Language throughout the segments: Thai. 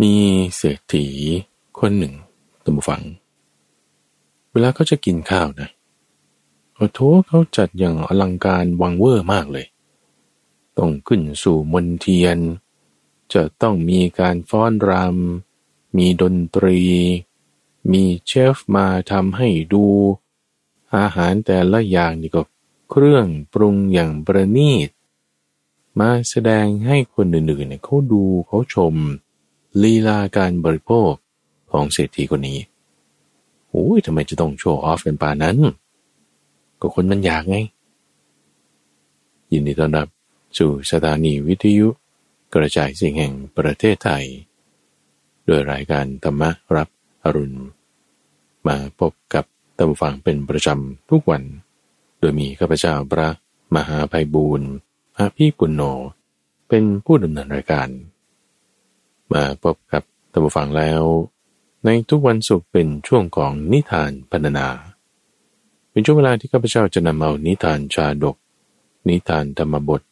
มีเศรษฐีคนหนึ่งตัมฟัง เวลาเขาจะกินข้าวนะโอ้โถเขาจัดอย่างอลังการวังเวอร์มากเลย ต้องขึ้นสู่มนเทียน จะต้องมีการฟ้อนรำ มีดนตรี มีเชฟมาทำให้ดู อาหารแต่ละอย่างนี่ก็เครื่องปรุงอย่างประณีต มาแสดงให้คนอื่นๆเนี่ยเขาดูเขาชม ลีลาการบริโภคของเศรษฐีคนนี้โอ้ยทำไมจะต้องโชว์ออฟกันป่านั้น ก็คนมันอยากไง ยินดีต้อนรับสู่สถานีวิทยุกระจายสียงแห่งประเทศไทย โดยรายการธรรมรับอรุณ มาพบกับตัมฟังเป็นประจำทุกวัน โดยมีข้าพเจ้าพระมหาภัยบูรณ์พระพี่ปุณโญเป็นผู้ดำเนินรายการ มาพบกับท่านผู้ฟังแล้ว ในทุกวันศุกร์เป็นช่วงของนิทานพรรณนา เป็นช่วงเวลาที่ข้าพเจ้าจะนำเอานิทานชาดก นิทานธรรมบท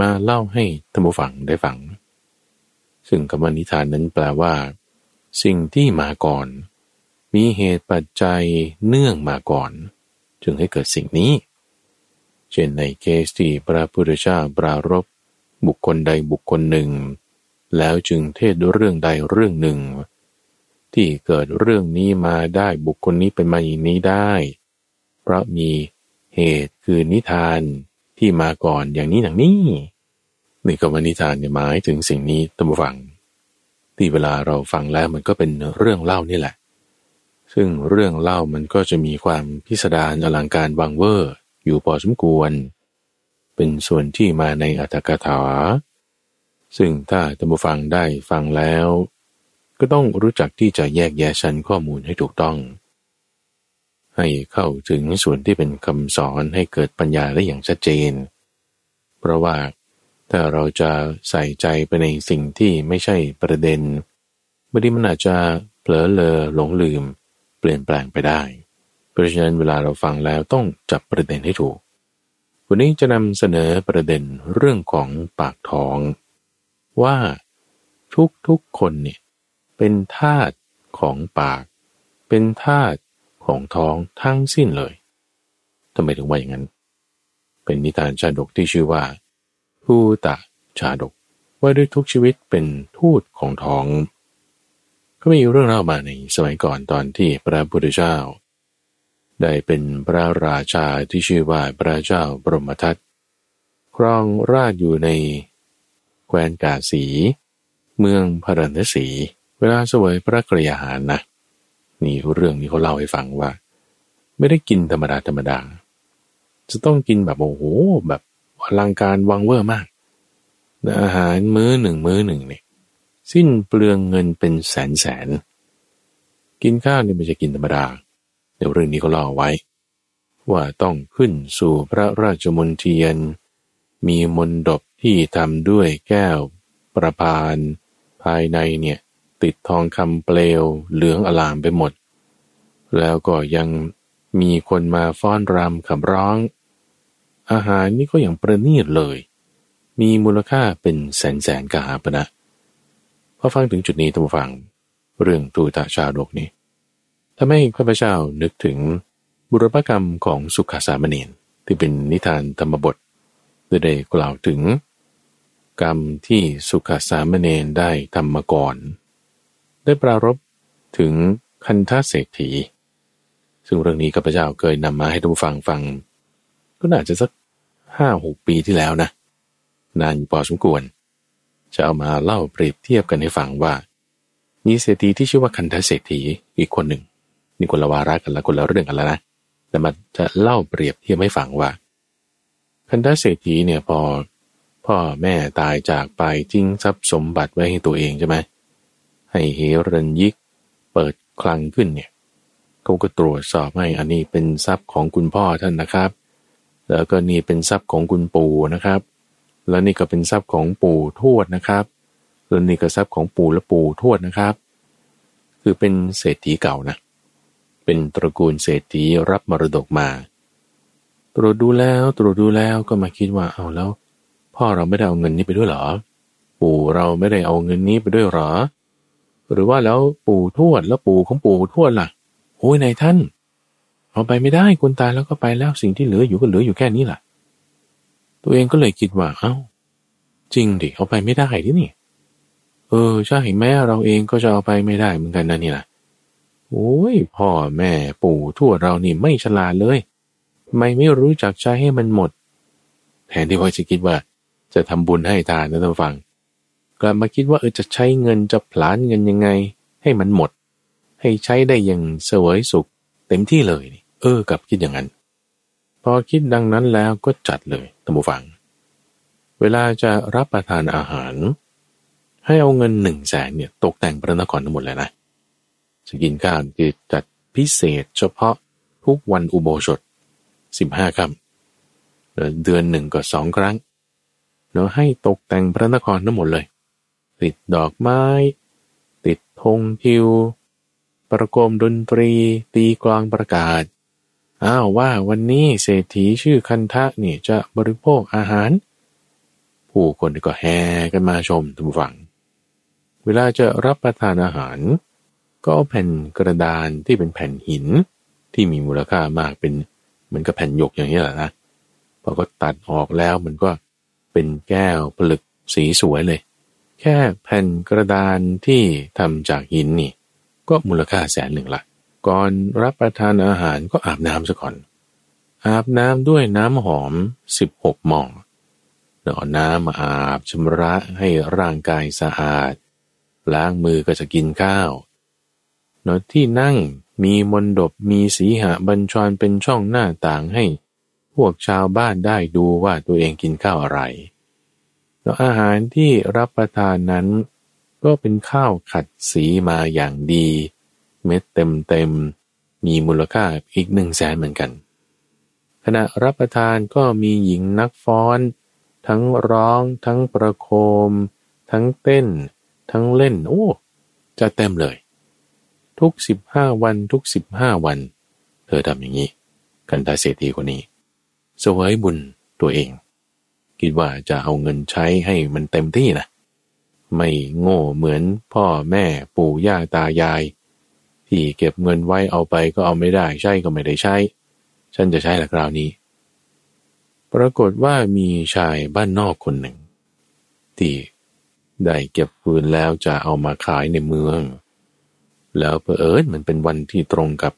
มาเล่าให้ท่านผู้ฟังได้ฟัง ซึ่งคำว่านิทานนั้นแปลว่า สิ่งที่มาก่อน มีเหตุปัจจัยเนื่องมาก่อน จึงให้เกิดสิ่งนี้ เช่นในเคสที่พระพุทธเจ้าปรารบบุคคลใดบุคคลหนึ่ง แล้วจึงเทศเรื่องใดเรื่องหนึ่ง ที่เกิดเรื่องนี้มาได้บุคคลนี้เป็นมาอย่างนี้ได้ เพราะมีเหตุคือนิทานที่มาก่อนอย่างนี้อย่างนี้นี่ก็ว่านิทานเนี่ยหมายถึงสิ่งนี้ตั้งฟัง ที่เวลาเราฟังแล้วมันก็เป็นเรื่องเล่านี่แหละ ซึ่งเรื่องเล่ามันก็จะมีความพิสดารอลังการวังเวอร์อยู่พอสมควร เป็นส่วนที่มาในอัตถกถา ซึ่งถ้าท่านผู้ฟังได้ฟังแล้ว ก็ต้องรู้จักที่จะแยกแยะชั้นข้อมูลให้ถูกต้อง ให้เข้าถึงส่วนที่เป็นคำสอนให้เกิดปัญญาได้อย่างชัดเจน เพราะว่าถ้าเราจะใส่ใจไปในสิ่งที่ไม่ใช่ประเด็นบางทีมันอาจจะเผลอเลอหลงลืม เปลี่ยนแปลงไปได้ เพราะฉะนั้นเวลาเราฟังแล้วต้องจับประเด็นให้ถูก วันนี้จะนำเสนอประเด็นเรื่องของปากท้อง ว่าทุกทุกคนเนี่ยเป็นธาตุของปาก เป็นธาตุของท้องทั้งสิ้นเลยทำไมถึงว่าอย่างนั้น เป็นนิทานชาดกที่ชื่อว่าผู้ตะชาดกว่าด้วยทุกชีวิตเป็นทูตของท้อง ก็มีเรื่องเล่ามาในสมัยก่อนตอนที่พระพุทธเจ้า ได้เป็นพระราชาที่ชื่อว่าพระเจ้าบรมทัตครองราชอยู่ใน แคว้นกาสี เมืองพระนศีเวลาสวยพระกรยาหารนะนี่เรื่องนี้เขาเล่าให้ฟังว่า ไม่ได้กินธรรมดาธรรมดา จะต้องกินแบบโอ้โหแบบอลังการวังเวอร์มากอาหารมื้อหนึ่งมื้อหนึ่งเนี่ยสิ้นเปลืองเงินเป็นแสนแสน กินข้าวนี่ไม่ใช่กินธรรมดาเดี๋ยวเรื่องนี้เขาเล่าไว้ ว่าต้องขึ้นสู่พระราชมนเทียน มีมนดบ ที่ทำด้วยแก้ว ประพาน ภายในเนี่ยติดทองคำเปลวเหลืองอลามไปหมด แล้วก็ยังมีคนมาฟ้อนรำขับร้อง อาหารนี่ก็อย่างประณีตเลย มีมูลค่าเป็นแสนแสนกหาปณะพอฟังถึงจุดนี้ท่านฟัง เรื่องตูตาชาดกนี้ทำให้ข้าพเจ้านึกถึงบุรพกรรมของสุขสามเณรที่เป็นนิทานธรรมบทได้กล่าวถึง กรรมที่สุขสามเณรได้ทำมาก่อน ได้ปรารบถึงคันธเศรษฐี ซึ่งเรื่องนี้ข้าพเจ้าเคยนำมาให้ทุกฟังฟัง ก็น่าจะสักห้าหกปีที่แล้วนะ นานพอสมควร จะเอามาเล่าเปรียบเทียบกันให้ฟังว่า มีเศรษฐีที่ชื่อว่าคันธเศรษฐีอีกคนหนึ่งนี่คนละวาระกันละคนละเรื่องกันแล้วนะแต่มาจะเล่าเปรียบเทียบให้ฟังว่าคันธเศรษฐีเนี่ยพอ พ่อแม่ตายจากไปทิ้งทรัพย์สมบัติไว้ให้ตัวเองใช่ไหมให้เฮรันยิกเปิดคลังขึ้นเนี่ยเขาก็ตรวจสอบให้อันนี้เป็นทรัพย์ของคุณพ่อท่านนะครับ แล้วก็นี่เป็นทรัพย์ของคุณปู่นะครับ แล้วนี่ก็เป็นทรัพย์ของปู่ทวดนะครับแล้วนี่ก็ทรัพย์ของปู่และปู่ทวดนะครับ คือเป็นเศรษฐีเก่านะเป็นตระกูลเศรษฐีรับมรดกมา ตรวจดูแล้วตรวจดูแล้วก็มาคิดว่าเอาแล้ว พ่อเราไม่ได้เอาเงินนี้ไปด้วยหรอ ปู่เราไม่ได้เอาเงินนี้ไปด้วยหรอ หรือว่าแล้วปู่ทวดแล้วปู่ของปู่ทวดล่ะโอ้ยนายท่าน เอาไปไม่ได้คุณตายแล้วก็ไปแล้วสิ่งที่เหลืออยู่ก็เหลืออยู่แค่นี้ล่ะ ตัวเองก็เลยคิดว่าเอา้า จริงดิเอาไปไม่ได้ที่นี่ เออใช่แม่เราเองก็จะเอาไปไม่ได้เหมือนกันนะนี่ล่ะโอ้ยพ่อแม่ปู่ทวดเรานี่ไม่ฉลาดเลย ไม่ไม่รู้จักใช้ให้มันหมดแทนที่ว่าจะคิดว่า จะทำบุญให้ทานนะท่านฟังกลับมาคิดว่าเออจะใช้เงินจะผลานเงินยังไง ให้มันหมด ให้ใช้ได้อย่างเสวยสุข เต็มที่เลย เออกับคิดอย่างนั้น พอคิดดังนั้นแล้วก็จัดเลยท่านผู้ฟัง เวลาจะรับประทานอาหาร ให้เอาเงินหนึ่งแสนเนี่ยตกแต่งพระนครทั้งหมดเลยนะจะกินข้าวจะจัดพิเศษเฉพาะทุกวันอุโบสถสิบห้าคำเดือนหนึ่งก็สองครั้ง เนาะให้ตกแต่งพระนครทั้งหมดเลย ติดดอกไม้ ติดธงทิว ประโคมดนตรี ตีกลองประกาศ อ้าวว่าวันนี้เศรษฐีชื่อคันทะนี่จะบริโภคอาหาร ผู้คนก็แห่กันมาชมทุกฝั่ง เวลาจะรับประทานอาหาร ก็เอาแผ่นกระดานที่เป็นแผ่นหินที่มีมูลค่ามากเป็นเหมือนกับแผ่นหยกอย่างนี้แหละนะพอก็ตัดออกแล้วมันก็ เป็นแก้วผลึกสีสวยเลย แค่แผ่นกระดานที่ทำจากหินนี่ ก็มูลค่าแสนหนึ่งละก่อนรับประทานอาหารก็อาบน้ำซะก่อน อาบน้ำด้วยน้ำหอม 16หม้อแล้วเอาน้ำมาอาบชำระให้ร่างกายสะอาด ล้างมือก็จะกินข้าวเนาะที่นั่งมีมนดบมีสีหะบัญชรเป็นช่องหน้าต่างให้ พวกชาวบ้านได้ดูว่าตัวเองกินข้าวอะไรแล้วอาหารที่รับประทานนั้น ก็เป็นข้าวขัดสีมาอย่างดี เม็ดเต็มเต็มมีมูลค่าอีกหนึ่งแสนเหมือนกัน ขณะรับประทานก็มีหญิงนักฟ้อน ทั้งร้อง ทั้งประโคม ทั้งเต้น ทั้งเล่น โอ้ จะเต็มเลย ทุกสิบห้าวันทุกสิบห้าวัน เธอทำอย่างนี้ กันตาเศรษฐีคนนี้ สวยบุญตัวเอง คิดว่าจะเอาเงินใช้ให้มันเต็มที่นะไม่โง่เหมือนพ่อแม่ปู่ย่าตายาย ที่เก็บเงินไว้เอาไปก็เอาไม่ได้ใช่ก็ไม่ได้ใช้ ฉันจะใช้ละคราวนี้ ปรากฏว่ามีชายบ้านนอกคนหนึ่ง ที่ได้เก็บปืนแล้วจะเอามาขายในเมือง แล้วเผอิญมันเป็นวันที่ตรงกับ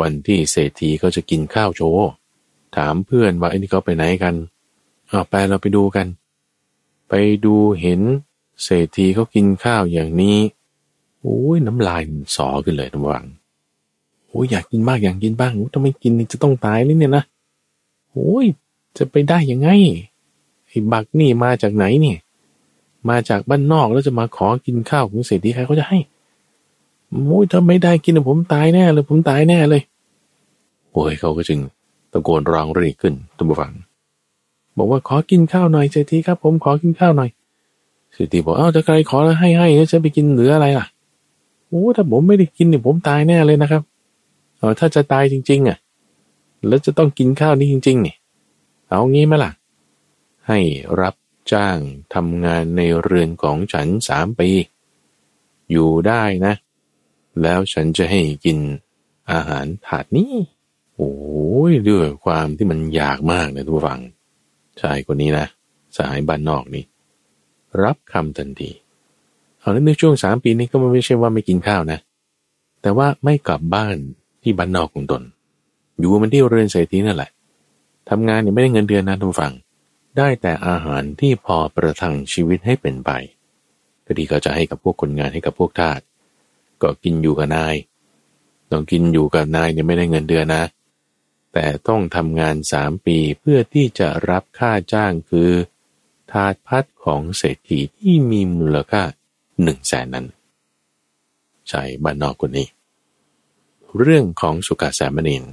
วันที่เศรษฐีเขาจะกินข้าวโชว์ ถามเพื่อนว่าไอ้นี่เขาไปไหนกันเอาไปเราไปดูกัน ไปดูเห็นเศรษฐีเขากินข้าวอย่างนี้โอ้ยน้ำลายสอขึ้นเลยทุกวังโอ้ยอยากกินมากอยากกินบ้างถ้าไมกินนี่จะต้องตายเลยเนี่ยนะโอ้ยจะไปได้ยังไงไอ้บักนี่มาจากไหนเนี่ยมาจากบ้านนอกแล้วจะมาขอกินข้าวของเศรษฐีใครเขาจะให้โอ้ยถ้าไม่ได้กินผมตายแน่เลยผมตายแน่เลยโอ้ยเขาก็จึง ตะโกนร้องเรียกขึ้นตุบฟัง บอกว่าขอกินข้าวหน่อยเศรษฐีครับ ผมขอกินข้าวหน่อยเศรษฐีบอกเอ้าวถ้าใครขอแล้วให้ให้แล้วจะไปกินเหลืออะไรล่ะโอ้ถ้าผมไม่ได้กินเนี่ยผมตายแน่เลยนะครับเออถ้าจะตายจริง ๆ อะ แล้วจะต้องกินข้าวนี้จริง ๆ นี่ เอางี้ไหมล่ะ ให้รับจ้างทำงานในเรือนของฉันสามปี อยู่ได้นะ แล้วฉันจะให้กินอาหารถาดนี้ โอ้ยด้วยความที่มันอยากมากเลยทุกฝังชายคนนี้นะสายบ้านนอกนี่รับคำทันทีเอาในช่วงสามปีนี้ก็ไม่ใช่ว่าไม่กินข้าวนะ แต่ว่าไม่กลับบ้านที่บ้านนอกของตน อยู่มันที่เรือนเศรษฐีนั่นแหละทำงานเนี่ยไม่ได้เงินเดือนนะทุกฝัง ได้แต่อาหารที่พอประทังชีวิตให้เป็นไปก็ดีก็จะให้กับพวกคนงานให้กับพวกทาสก็กินอยู่กับนายต้องกินอยู่กับนายเนี่ยไม่ได้เงินเดือนนะ แต่ต้องทำงานสามปีเพื่อที่จะรับค่าจ้างคือทาดพัดของเศรษฐีที่มีมูลค่าหนึ่งแสนนั้นใช่บ้านนอกคนนี้ เรื่องของสุกาแสมนิน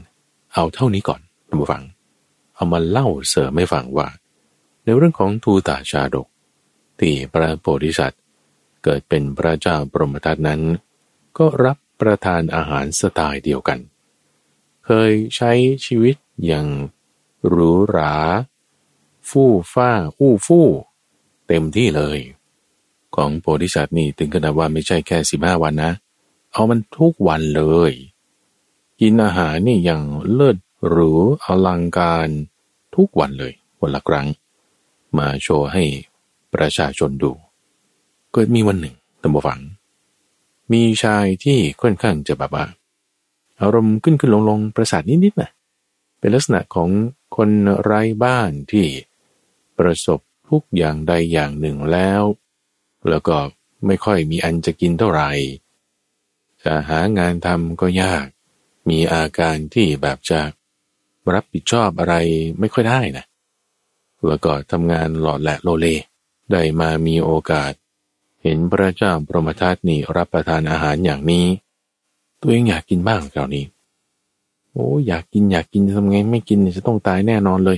เอาเท่านี้ก่อนท่านผู้ฟัง เอามาเล่าเสริมให้ฟังว่า ในเรื่องของทูตาชาดกที่พระโพธิสัตว์ เกิดเป็นพระเจ้าปรมทัตนั้น ก็รับประทานอาหารสไตล์เดียวกัน เคยใช้ชีวิตอย่างหรูหรา ฟู่ฟ้าอู้ฟู่ เต็มที่เลย ของโพธิสัตว์นี่ถึงขนาดว่าไม่ใช่แค่สิบห้าวันนะ เอามันทุกวันเลย กินอาหารนี่อย่างเลิศหรูอลังการทุกวันเลย วันละครั้ง มาโชว์ให้ประชาชนดู เกิดมีวันหนึ่งตัมฝัง มีชายที่ค่อนข้างจะแบบว่า อารมณ์ขึ้นขึ้นลงลงประสาทนิดๆนะเป็นลักษณะของคนไร้บ้านที่ประสบทุกอย่างใดอย่างหนึ่งแล้ว แล้วก็ไม่ค่อยมีอันจะกินเท่าไหร่ จะหางานทำก็ยาก มีอาการที่แบบจะรับผิดชอบอะไรไม่ค่อยได้นะ แล้วก็ทำงานหลอดแหละโลเล ได้มามีโอกาส เห็นพระเจ้าพรหมทัตนี่รับประทานอาหารอย่างนี้ ตัวเองอยากกินบ้างคราวนี้ โอ้อยากกินอยากกินทำไงไม่กินจะต้องตายแน่นอนเลย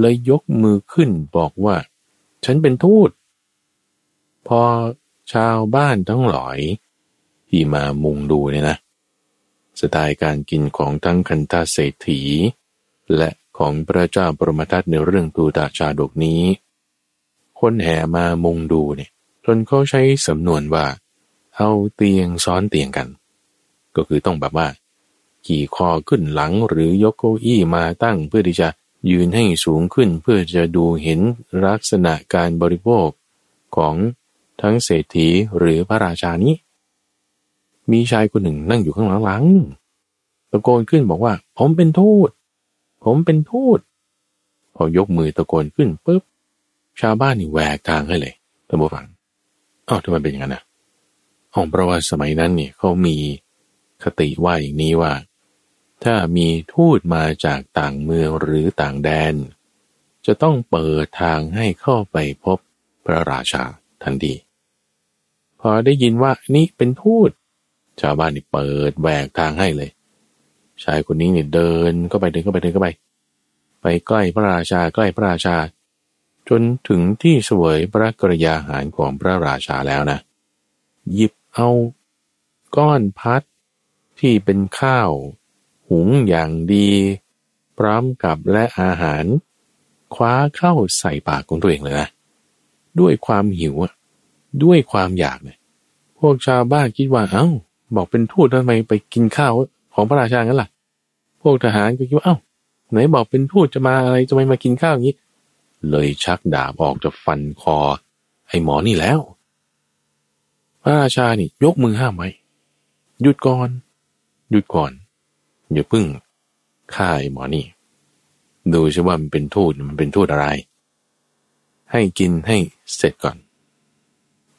เลยยกมือขึ้นบอกว่า ฉันเป็นทูต พอชาวบ้านทั้งหลายที่มามุงดูเนี่ยนะสไตล์การกินของทั้งคันธาเศรษฐี และของพระเจ้าปรมทัตในเรื่องตูตาชาดกนี้ คนแห่มามุงดูเนี่ยจนเขาใช้สำนวนว่า เอาเตียงซ้อนเตียงกัน ก็คือต้องแบบว่า ขี่คอขึ้นหลังหรือยกเก้าอี้มาตั้งเพื่อที่จะยืนให้สูงขึ้นเพื่อจะดูเห็นลักษณะการบริโภคของทั้งเศรษฐีหรือพระราชานี้ มีชายคนหนึ่งนั่งอยู่ข้างหลังๆตะโกนขึ้นบอกว่า ผมเป็นทูต ผมเป็นทูตพอยกมือตะโกนขึ้นปุ๊บชาวบ้านนี่แหวกทางให้เลยท่านผู้ฟังอ้าวทำไมเป็นอย่างนั้นนะอ๋อเพราะว่าสมัยนั้นเนี่ยเขามี คติว่าอย่างนี้ว่า ถ้ามีทูตมาจากต่างเมืองหรือต่างแดน จะต้องเปิดทางให้เข้าไปพบพระราชาทันทีพอได้ยินว่านี่เป็นทูตชาวบ้านนี่เปิดแหวกทางให้เลย ชายคนนี้เนี่ยเดินเข้าไปเดินเข้าไปเดินเข้าไป ไปใกล้พระราชาใกล้พระราชา จนถึงที่สวยพระกรยาหารของพระราชาแล้วนะ หยิบเอาก้อนพัด ที่เป็นข้าว หุงอย่างดี พร้อมกับและอาหาร คว้าเข้าใส่ปากของตัวเองเลยนะด้วยความหิวด้วยความอยากเนี่ยพวกชาวบ้านคิดว่าเอา้า บอกเป็นทูตทำไมไปกินข้าวของพระราชางั้นล่ะ พวกทหารก็คิดว่าเอ้า ไหนบอกเป็นทูตจะมาอะไรจะไม่มากินข้าวอย่างนี้ เลยชักดาบออกจะฟันคอ ไอ้หมอนี่แล้ว พระราชานี่ยกมือห้ามไว้หยุดก่อน หยุดก่อน อย่าพึ่งฆ่าไอ้หมอนี่ ดูใช่ว่ามันเป็นทูตมันเป็นทูตอะไร ให้กินให้เสร็จก่อน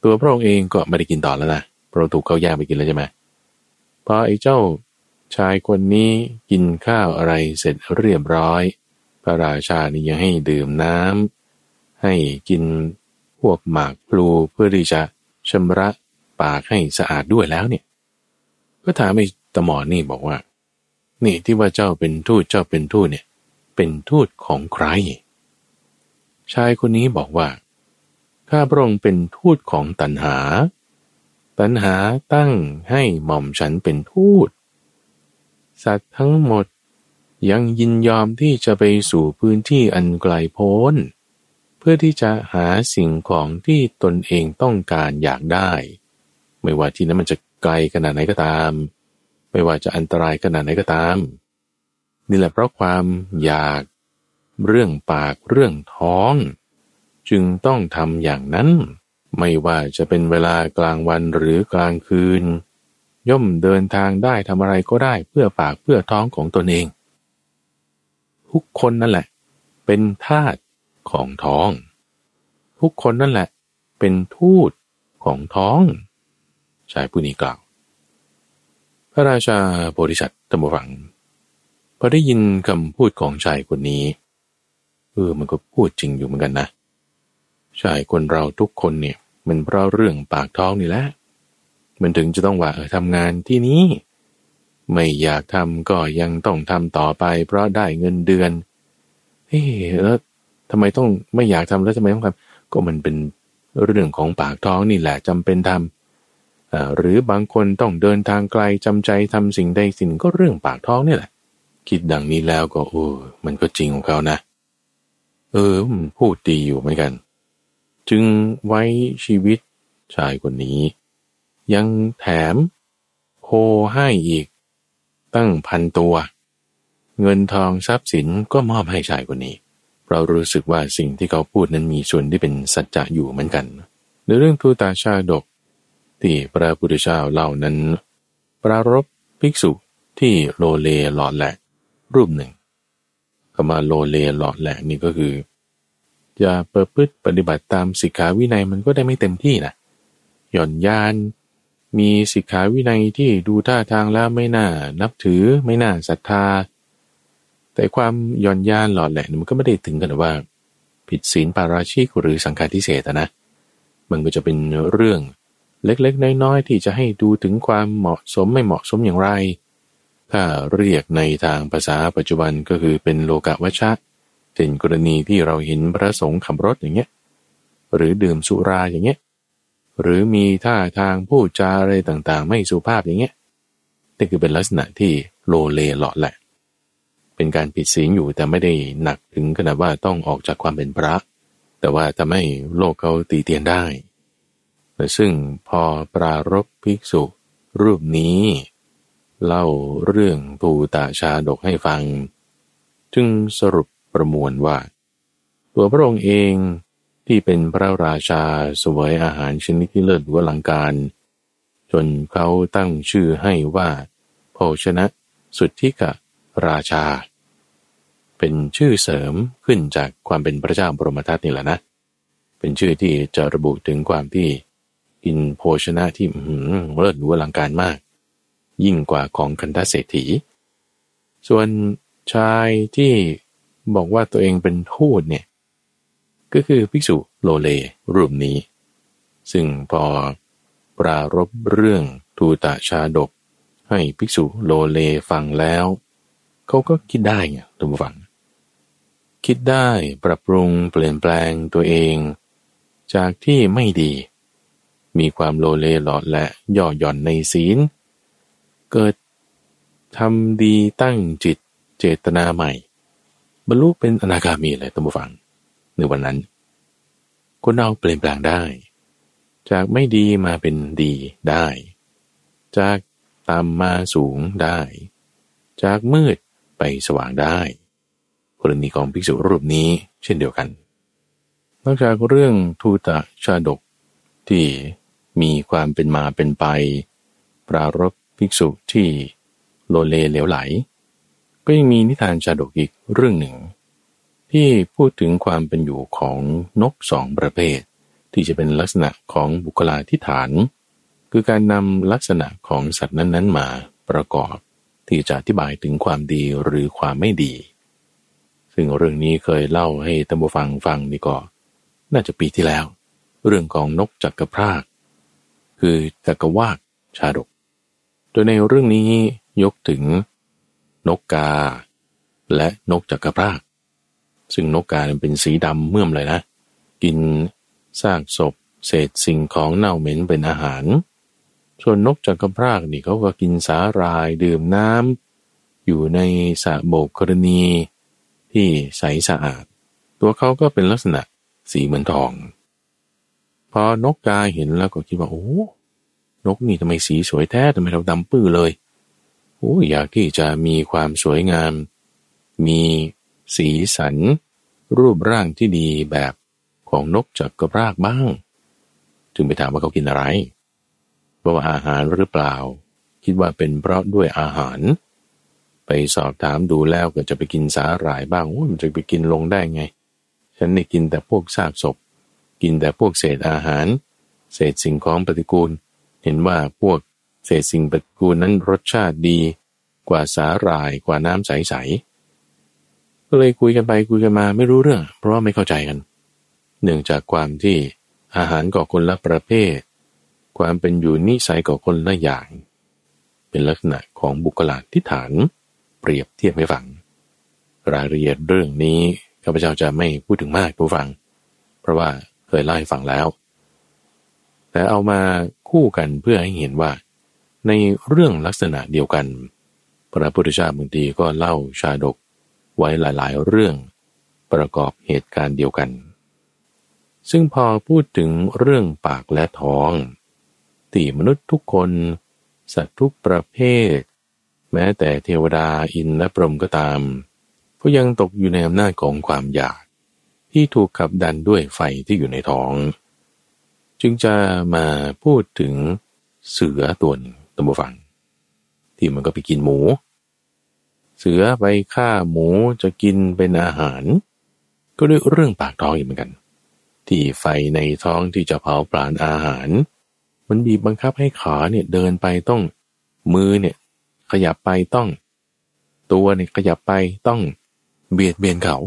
ตัวพระองค์เองก็ไม่ได้กินต่อแล้วนะเราถูกเขาแย่งไปกินแล้วใช่ไหมพอไอ้เจ้าชายคนนี้กินข้าวอะไรเสร็จเรียบร้อย พระราชานี่ยังให้ดื่มน้ำให้กินพวกหมากพลูเพื่อที่จะชำระปากให้สะอาดด้วยแล้วเนี่ย ก็ถามไอ้ มอนี่บอกว่า นี่ที่ว่าเจ้าเป็นทูตเจ้าเป็นทูตเนี่ย เป็นทูตของใคร ชายคนนี้บอกว่า ข้าพระองค์เป็นทูตของตันหา ตัณหาตั้งให้หม่อมฉันเป็นทูต สัตว์ทั้งหมดยังยินยอมที่จะไปสู่พื้นที่อันไกลโพ้น เพื่อที่จะหาสิ่งของที่ตนเองต้องการอยากได้ ไม่ว่าที่นั้นมันจะไกลขนาดไหนก็ตาม ไม่ว่าจะอันตรายขนาดไหนก็ตาม นี่แหละเพราะความอยาก เรื่องปากเรื่องท้อง จึงต้องทำอย่างนั้น ไม่ว่าจะเป็นเวลากลางวันหรือกลางคืน ย่อมเดินทางได้ทำอะไรก็ได้เพื่อปากเพื่อท้องของตนเอง ทุกคนนั่นแหละ เป็นทาสของท้อง ทุกคนนั่นแหละ เป็นทูตของท้องชายผู้นี้กล่าว ระราชาโพธิสัตว์ตมฝังพอได้ยินคำพูดของชายคนนี้เออมันก็พูดจริงอยู่เหมือนกันนะใช่คนเราทุกคนเนี่ย มันเพราะเรื่องปากท้องนี่แหละมันถึงจะต้องว่าเออทำงานที่นี้ ไม่อยากทำก็ยังต้องทำต่อไป เพราะได้เงินเดือนเฮ้แล้วทำไมต้องไม่อยากทำแล้วทำไมต้องทำก็มันเป็นเรื่องของปากท้องนี่แหละจำเป็นทำ หรือบางคนต้องเดินทางไกลจำใจทำสิ่งใดสิ่งก็เรื่องปากท้องนี่แหละ คิดดังนี้แล้วก็โอ้มันก็จริงของเขานะ เออพูดดีอยู่เหมือนกัน จึงไว้ชีวิตชายคนนี้ ยังแถมโคให้อีก ตั้งพันตัว เงินทองทรัพย์สินก็มอบให้ชายคนนี้เรารู้สึกว่าสิ่งที่เขาพูดนั้นมีส่วนที่เป็นสัจจะอยู่เหมือนกัน ในเรื่องทูตาชาดก ที่พระพุทธเจ้าเล่านั้น ปรารบภิกษุที่โลเลหลอดแหละรูปหนึ่งคำว่าโลเลหลอดแหละนี่ก็คือจะประพฤติปฏิบัติตามสิกขาวินัยมันก็ได้ไม่เต็มที่นะหย่อนยาน มีสิกขาวินัยที่ดูท่าทางแล้วไม่น่านับถือไม่น่าศรัทธา แต่ความหย่อนยานหลอดแหละมันก็ไม่ได้ถึงกันว่า ผิดศีลปาราชิกหรือสังฆาทิเศษนะ มันก็จะเป็นเรื่อง เล็กๆ น้อยๆ ที่จะให้ดูถึงความเหมาะสมไม่เหมาะสมอย่างไร ถ้าเรียกในทางภาษาปัจจุบันก็คือเป็นโลกะวัชชะเช่นกรณีที่เราเห็นพระสงฆ์ขับรถอย่างเงี้ย หรือดื่มสุราอย่างเงี้ย หรือมีท่าทางพูดจาอะไรต่างๆ ไม่สุภาพอย่างเงี้ยนี่คือเป็นลักษณะที่โลเลหลอดแหละ เป็นการผิดศีลอยู่แต่ไม่ได้หนักถึงขนาดว่าต้องออกจากความเป็นพระ แต่ว่าทำให้โลกเขาตีเตียนได้ ซึ่งพอปรารบภิกษุรูปนี้ เล่าเรื่องตูตาชาดกให้ฟัง จึงสรุปประมวลว่า ตัวพระองค์เองที่เป็นพระราชาสวยอาหารชนิดที่เลิศวลังการ จนเขาตั้งชื่อให้ว่าโภชนะสุทธิกะราชา เป็นชื่อเสริมขึ้นจากความเป็นพระเจ้าบรมทัตนี่แหละนะ เป็นชื่อที่จะระบุถึงความที่ กินโภชนะที่เลิศหรูอลังการมาก ยิ่งกว่าของคันธเศรษฐี ส่วนชายที่บอกว่าตัวเองเป็นทูตเนี่ย ก็คือภิกษุโลเลรูปนี้ ซึ่งพอปรารบเรื่องทูตชาดก ให้ภิกษุโลเลฟังแล้ว เขาก็คิดได้ไงทุกฝัง คิดได้ปรับปรุงเปลี่ยนแปลงตัวเอง จากที่ไม่ดี มีความโลเลหลอดและย่อหย่อนในศีล เกิดทำดีตั้งจิตเจตนาใหม่ บรรลุเป็นอนาคามีเลยตั้งฟัง ในวันนั้น คนเราเปลี่ยนแปลงได้ จากไม่ดีมาเป็นดีได้ จากต่ำมาสูงได้ จากมืดไปสว่างได้ กรณีของภิกษุรูปนี้เช่นเดียวกันนอกจากเรื่องทูตชาดกที่ มีความเป็นมาเป็นไป ปรารบภิกษุที่โลเลเหลวไหล ก็ยังมีนิทานชาดกอีกเรื่องหนึ่ง ที่พูดถึงความเป็นอยู่ของนกสองประเภท ที่จะเป็นลักษณะของบุคลาธิฐาน คือการนำลักษณะของสัตว์นั้นๆมาประกอบที่จะอธิบายถึงความดีหรือความไม่ดี ซึ่งเรื่องนี้เคยเล่าให้ตัมบูฟังฟังนี่ก็ น่าจะปีที่แล้ว เรื่องของนกจักกระพราก คือจักรวาดชาดก โดยในเรื่องนี้ยกถึงนกกา และนกจักรพรากซึ่งนกกาเป็นสีดำเมื่อมเลยนะ กินซากศพ เศษสิ่งของเน่าเหม็นเป็นอาหาร ส่วนนกจักรพรากนี่เขาก็กินสาหร่ายดื่มน้ำอยู่ในสระโบกกรณีที่ใสสะอาด ตัวเขาก็เป็นลักษณะสีเหมือนทอง พอนกกาเห็นแล้วก็คิดว่าโอ้นกนี่ทำไมสีสวยแท้ทำไมเราดำปื้อเลยโอ้อยากที่จะมีความสวยงาม มีสีสัน รูปร่างที่ดีแบบของนกจักกระรากบ้าง จึงไปถามว่าเขากินอะไรเพราะว่าอาหารหรือเปล่า คิดว่าเป็นเพราะด้วยอาหาร ไปสอบถามดูแล้วก็จะไปกินสาหร่ายบ้างโอ้มันจะไปกินลงได้ไง ฉันนี่กินแต่พวกซากศพ กินแต่พวกเศษอาหาร เศษสิ่งของปฏิกูล เห็นว่าพวกเศษสิ่งปฏิกูลนั้นรสชาติดีกว่าสาหร่ายกว่าน้ำใสๆก็เลยคุยกันไปคุยกันมาไม่รู้เรื่อง เพราะว่าไม่เข้าใจกัน เนื่องจากความที่อาหารก่อคนละประเภท ความเป็นอยู่นิสัยก่อคนละอย่าง เป็นลักษณะของบุคลาธิฐาน เปรียบเทียบให้ฟัง รายละเอียดเรื่องนี้ข้าพเจ้าจะไม่พูดถึงมากผู้ฟัง เพราะว่า เคยเล่าให้ฟังแล้ว แต่เอามาคู่กันเพื่อให้เห็นว่า ในเรื่องลักษณะเดียวกัน พระพุทธเจ้าบางทีก็เล่าชาดกไว้หลาย ๆ เรื่องประกอบเหตุการณ์เดียวกัน ซึ่งพอพูดถึงเรื่องปากและท้องที่มนุษย์ทุกคน สัตว์ทุกประเภท แม้แต่เทวดาอินและพรหมก็ตาม ก็ยังตกอยู่ในอำนาจของความอยาก ที่ถูกขับดันด้วยไฟที่อยู่ในท้อง จึงจะมาพูดถึงเสือตัวหนึ่งตัมฟัง ที่มันก็ไปกินหมู เสือไปฆ่าหมูจะกินเป็นอาหาร ก็ด้วยเรื่องปากท้องอีกเหมือนกัน ที่ไฟในท้องที่จะเผาปราณอาหาร มันบีบบังคับให้ขาเนี่ยเดินไปต้องมือเนี่ยขยับไปต้อง ตัวเนี่ยขยับไปต้องเบียดเบียนเขา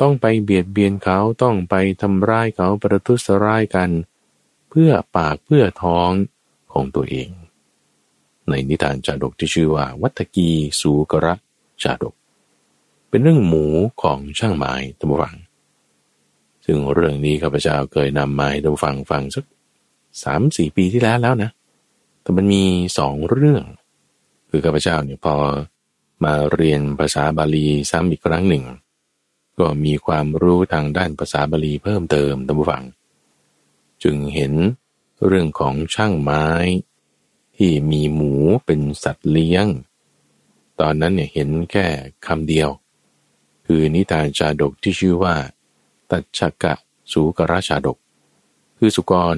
ต้องไปเบียดเบียนเขาต้องไปทำร้ายเขาประทุษร้ายกัน เพื่อปากเพื่อท้องของตัวเอง ในนิทานจาดกที่ชื่อว่า วัตกีสูกระจาดก เป็นเรื่องหมูของช่างไม้ตัมฟัง ซึ่งเรื่องนี้ข้าพเจ้าเคยนำมาให้ตัมฟังฟังสักสามสี่ปีที่แล้วแล้วนะ แต่มันมีสองเรื่อง คือข้าพเจ้าเนี่ยพอมาเรียนภาษาบาลีซ้ำอีกครั้งหนึ่ง ก็มีความรู้ทางด้านภาษาบาลีเพิ่มเติมตัมฟัง จึงเห็นเรื่องของช่างไม้ ที่มีหมูเป็นสัตว์เลี้ยง ตอนนั้นเนี่ยเห็นแค่คำเดียว คือนิทานชาดกที่ชื่อว่า ตัชกะสูกราชาดก คือสุกร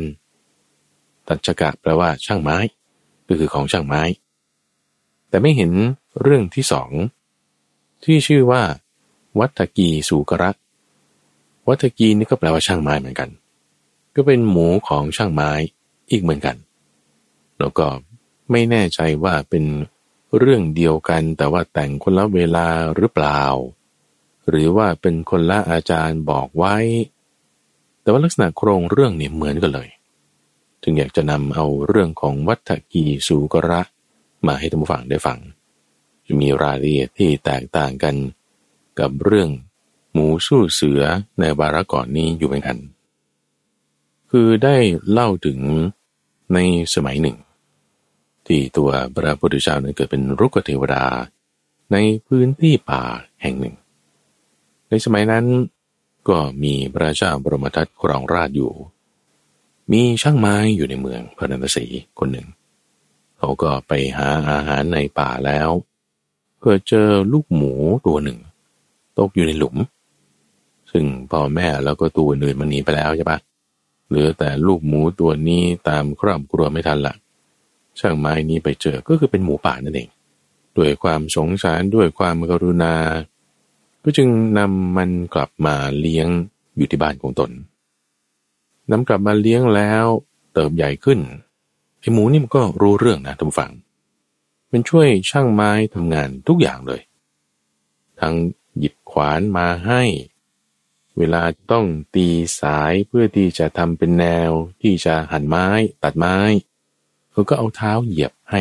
ตัชกะแปลว่าช่างไม้ ก็คือของช่างไม้ แต่ไม่เห็นเรื่องที่สองที่ชื่อว่า วัตกีสูกระวัตกีนี่ก็แปลว่าช่างไม้เหมือนกัน ก็เป็นหมูของช่างไม้อีกเหมือนกัน แล้วก็ไม่แน่ใจว่าเป็นเรื่องเดียวกันแต่ว่าแต่งคนละเวลาหรือเปล่า หรือว่าเป็นคนละอาจารย์บอกไว้ แต่ว่าลักษณะโครงเรื่องเนี่ยเหมือนกันเลยจึงอยากจะนำเอาเรื่องของวัตกีสูกระ มาให้ท่านผู้ฟังได้ฟัง จะมีรายละเอียดที่แตกต่างกัน กับเรื่องหมูสู้เสือในบาระก่อนนี้อยู่เหมือนกัน คือได้เล่าถึงในสมัยหนึ่ง ที่ตัวพระพุทธเจ้านั้นเกิดเป็นรุกเทวดาในพื้นที่ป่าแห่งหนึ่ง ในสมัยนั้นก็มีพระเจ้าบรมทัตครองราชอยู่ มีช่างไม้อยู่ในเมืองพระนครศรีคนหนึ่ง เขาก็ไปหาอาหารในป่าแล้วเกิดเจอลูกหมูตัวหนึ่ง ตกอยู่ในหลุม ซึ่งพ่อแม่แล้วก็ตัวอื่นมันหนีไปแล้วใช่ปะเหลือแต่ลูกหมูตัวนี้ตามครอบครัวไม่ทันละช่างไม้นี้ไปเจอก็คือเป็นหมูป่านั่นเองด้วยความสงสารด้วยความกรุณา ก็จึงนำมันกลับมาเลี้ยงอยู่ที่บ้านของตนนำกลับมาเลี้ยงแล้วเติบใหญ่ขึ้นไอ้หมูนี่มันก็รู้เรื่องนะทุกฝังมันช่วยช่างไม้ทำงานทุกอย่างเลย ทั้ง ขวานมาให้ เวลาต้องตีสายเพื่อที่จะทำเป็นแนวที่จะหั่นไม้ตัดไม้เขาก็เอาเท้าเหยียบให้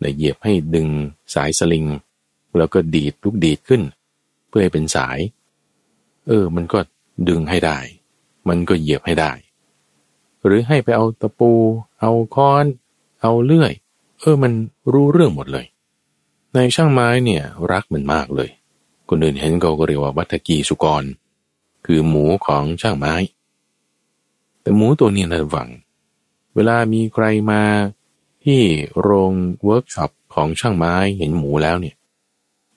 ในเหยียบให้ดึงสายสลิง แล้วก็ดีดลูกดีดขึ้น เพื่อให้เป็นสาย เออ มันก็ดึงให้ได้ มันก็เหยียบให้ได้ หรือให้ไปเอาตะปู เอาค้อน เอาเลื่อย เออ มันรู้เรื่องหมดเลยในช่างไม้เนี่ย รักมันมากเลย คนอื่นเห็นก็เรียกว่าวัฑฒกีสูกร คือหมูของช่างไม้ แต่หมูตัวนี้นะฝัง เวลามีใครมาที่โรงเวิร์กช็อปของช่างไม้เห็นหมูแล้วเนี่ย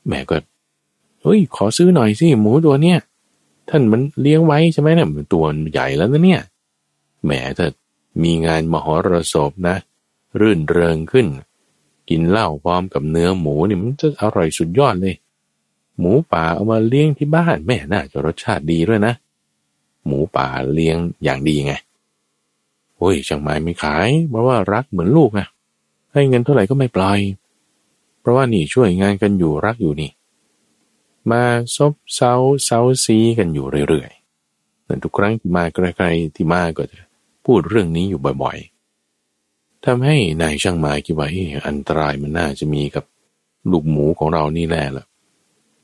แม่ก็เฮ้ย ขอซื้อหน่อยสิหมูตัวเนี้ยท่านมันเลี้ยงไว้ใช่ไหมเนี่ยมันตัวใหญ่แล้วนะเนี่ยแหมถ้ามีงานมหรสพนะ รื่นเริงขึ้น กินเหล้าพร้อมกับเนื้อหมูนี่มันจะอร่อยสุดยอดเลย หมูป่าเอามาเลี้ยงที่บ้านแม่น่าจะรสชาติดีด้วยนะ หมูป่าเลี้ยงอย่างดีไงโอ้ยช่างไม้ไม่ขายเพราะว่ารักเหมือนลูกไงให้เงินเท่าไหร่ก็ไม่ปล่อย เพราะว่านี่ช่วยงานกันอยู่รักอยู่นี่ มาซบเซาเซาซีกันอยู่เรื่อยๆแต่ทุกครั้งที่มาใกล้ๆที่มาก็จะพูดเรื่องนี้อยู่บ่อยๆทำให้นายช่างไม้คิดว่าอันตรายมันน่าจะมีกับลูกหมูของเรานี่แหละละ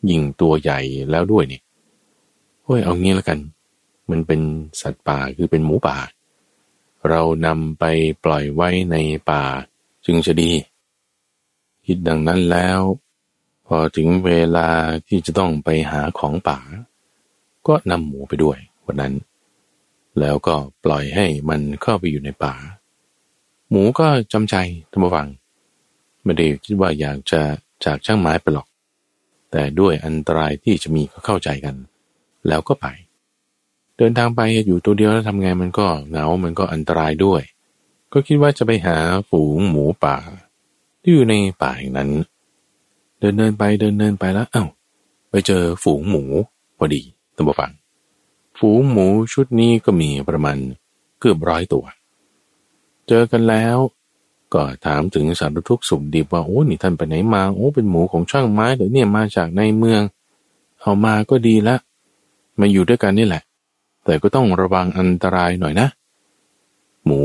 ยิงตัวใหญ่แล้วด้วยนี่โอ้ยเอางี้แล้วกัน มันเป็นสัตว์ป่าคือเป็นหมูป่า เรานำไปปล่อยไว้ในป่า จึงจะดี คิดดังนั้นแล้ว พอถึงเวลาที่จะต้องไปหาของป่า ก็นำหมูไปด้วยวันนั้น แล้วก็ปล่อยให้มันเข้าไปอยู่ในป่า หมูก็จำใจทำฟัง ไม่ได้คิดว่าอยากจะจากช่างไม้ไปหรอก แต่ด้วยอันตรายที่จะมีก็เข้าใจกัน แล้วก็ไป เดินทางไปอยู่ตัวเดียวแล้วทำไงมันก็เหงา มันก็อันตรายด้วย ก็คิดว่าจะไปหาฝูงหมูป่า ที่อยู่ในป่าแห่งนั้น เดินเดินไปเดินเดินไปแล้วเอา้าไปเจอฝูงหมูพอดีตั้งฟัง ฝูงหมูชุดนี้ก็มีประมาณเกือบร้อยตัว เจอกันแล้ว ก็ถามถึงสารทุกสุขดิบว่าโอ้นี่ท่านไปไหนมาโอ้เป็นหมูของช่างไม้หรือเนี่ยมาจากในเมือง เอามาก็ดีละ มาอยู่ด้วยกันนี่แหละ แต่ก็ต้องระวังอันตรายหน่อยนะ หมู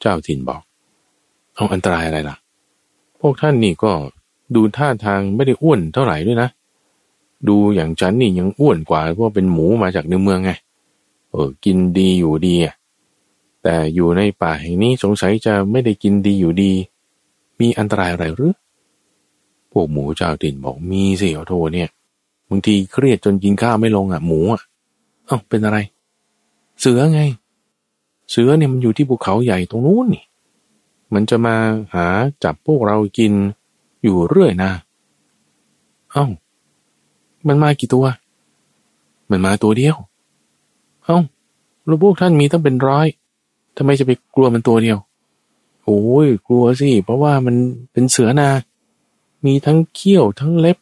เจ้าถิ่นบอกเอาอันตรายอะไรล่ะ พวกท่านนี่ก็ดูท่าทางไม่ได้อ้วนเท่าไหร่ด้วยนะ ดูอย่างฉันนี่ยังอ้วนกว่าเพราะเป็นหมูมาจากในเมืองไงเออกินดีอยู่ดีอะ แต่อยู่ในป่าแห่งนี้สงสัยจะไม่ได้กินดีอยู่ดี มีอันตรายอะไรหรือ พวกหมูเจ้าติ่นบอกมีสิขอโทเนี่ยบางทีเครียดจนกินข้าวไม่ลงอะหมูอะเอ้าเป็นอะไร เสือไง เสือเนี่ยมันอยู่ที่ภูเขาใหญ่ตรงนู้นนี่ มันจะมาหาจับพวกเรากินอยู่เรื่อยนะเอ้า มันมากี่ตัว มันมาตัวเดียว เอ้าแล้วพวกท่านมีตั้งเป็นร้อย ทำไมจะไปกลัวมันตัวเดียวโอ้ยกลัวสิ เพราะว่ามันเป็นเสือนา มีทั้งเขี้ยวทั้งเล็บ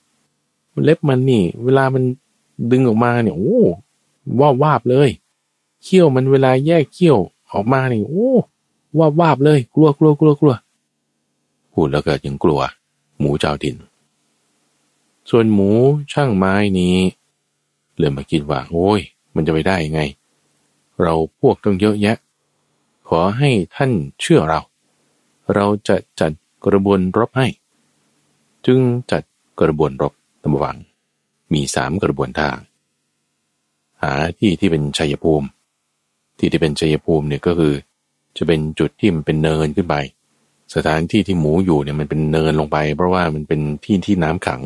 เล็บมันนี่ เวลามันดึงออกมาเนี่ยโอ้ว่าวาบเลย เขี้ยวมันเวลาแยกเขี้ยวออกมาเนี่ยโอ้ว่าวาบเลย กลัวกลัวกลัวกลัวพูดแล้วก็ยังกลัว หมูเจ้าดิน ส่วนหมูช่างไม้นี้เลยมาคิดว่าโอ้ย มันจะไปได้ยังไง เราพวกต้องเยอะแยะ ขอให้ท่านเชื่อเรา เราจะจัดกระบวนรบให้ จึงจัดกระบวนรบตำวัง มีสามกระบวนท่า หาที่ที่เป็นชัยภูมิ ที่ที่เป็นชัยภูมิเนี่ยก็คือ จะเป็นจุดที่มันเป็นเนินขึ้นไป สถานที่ที่หมูอยู่เนี่ยมันเป็นเนินลงไป เพราะว่ามันเป็นที่ที่น้ำขัง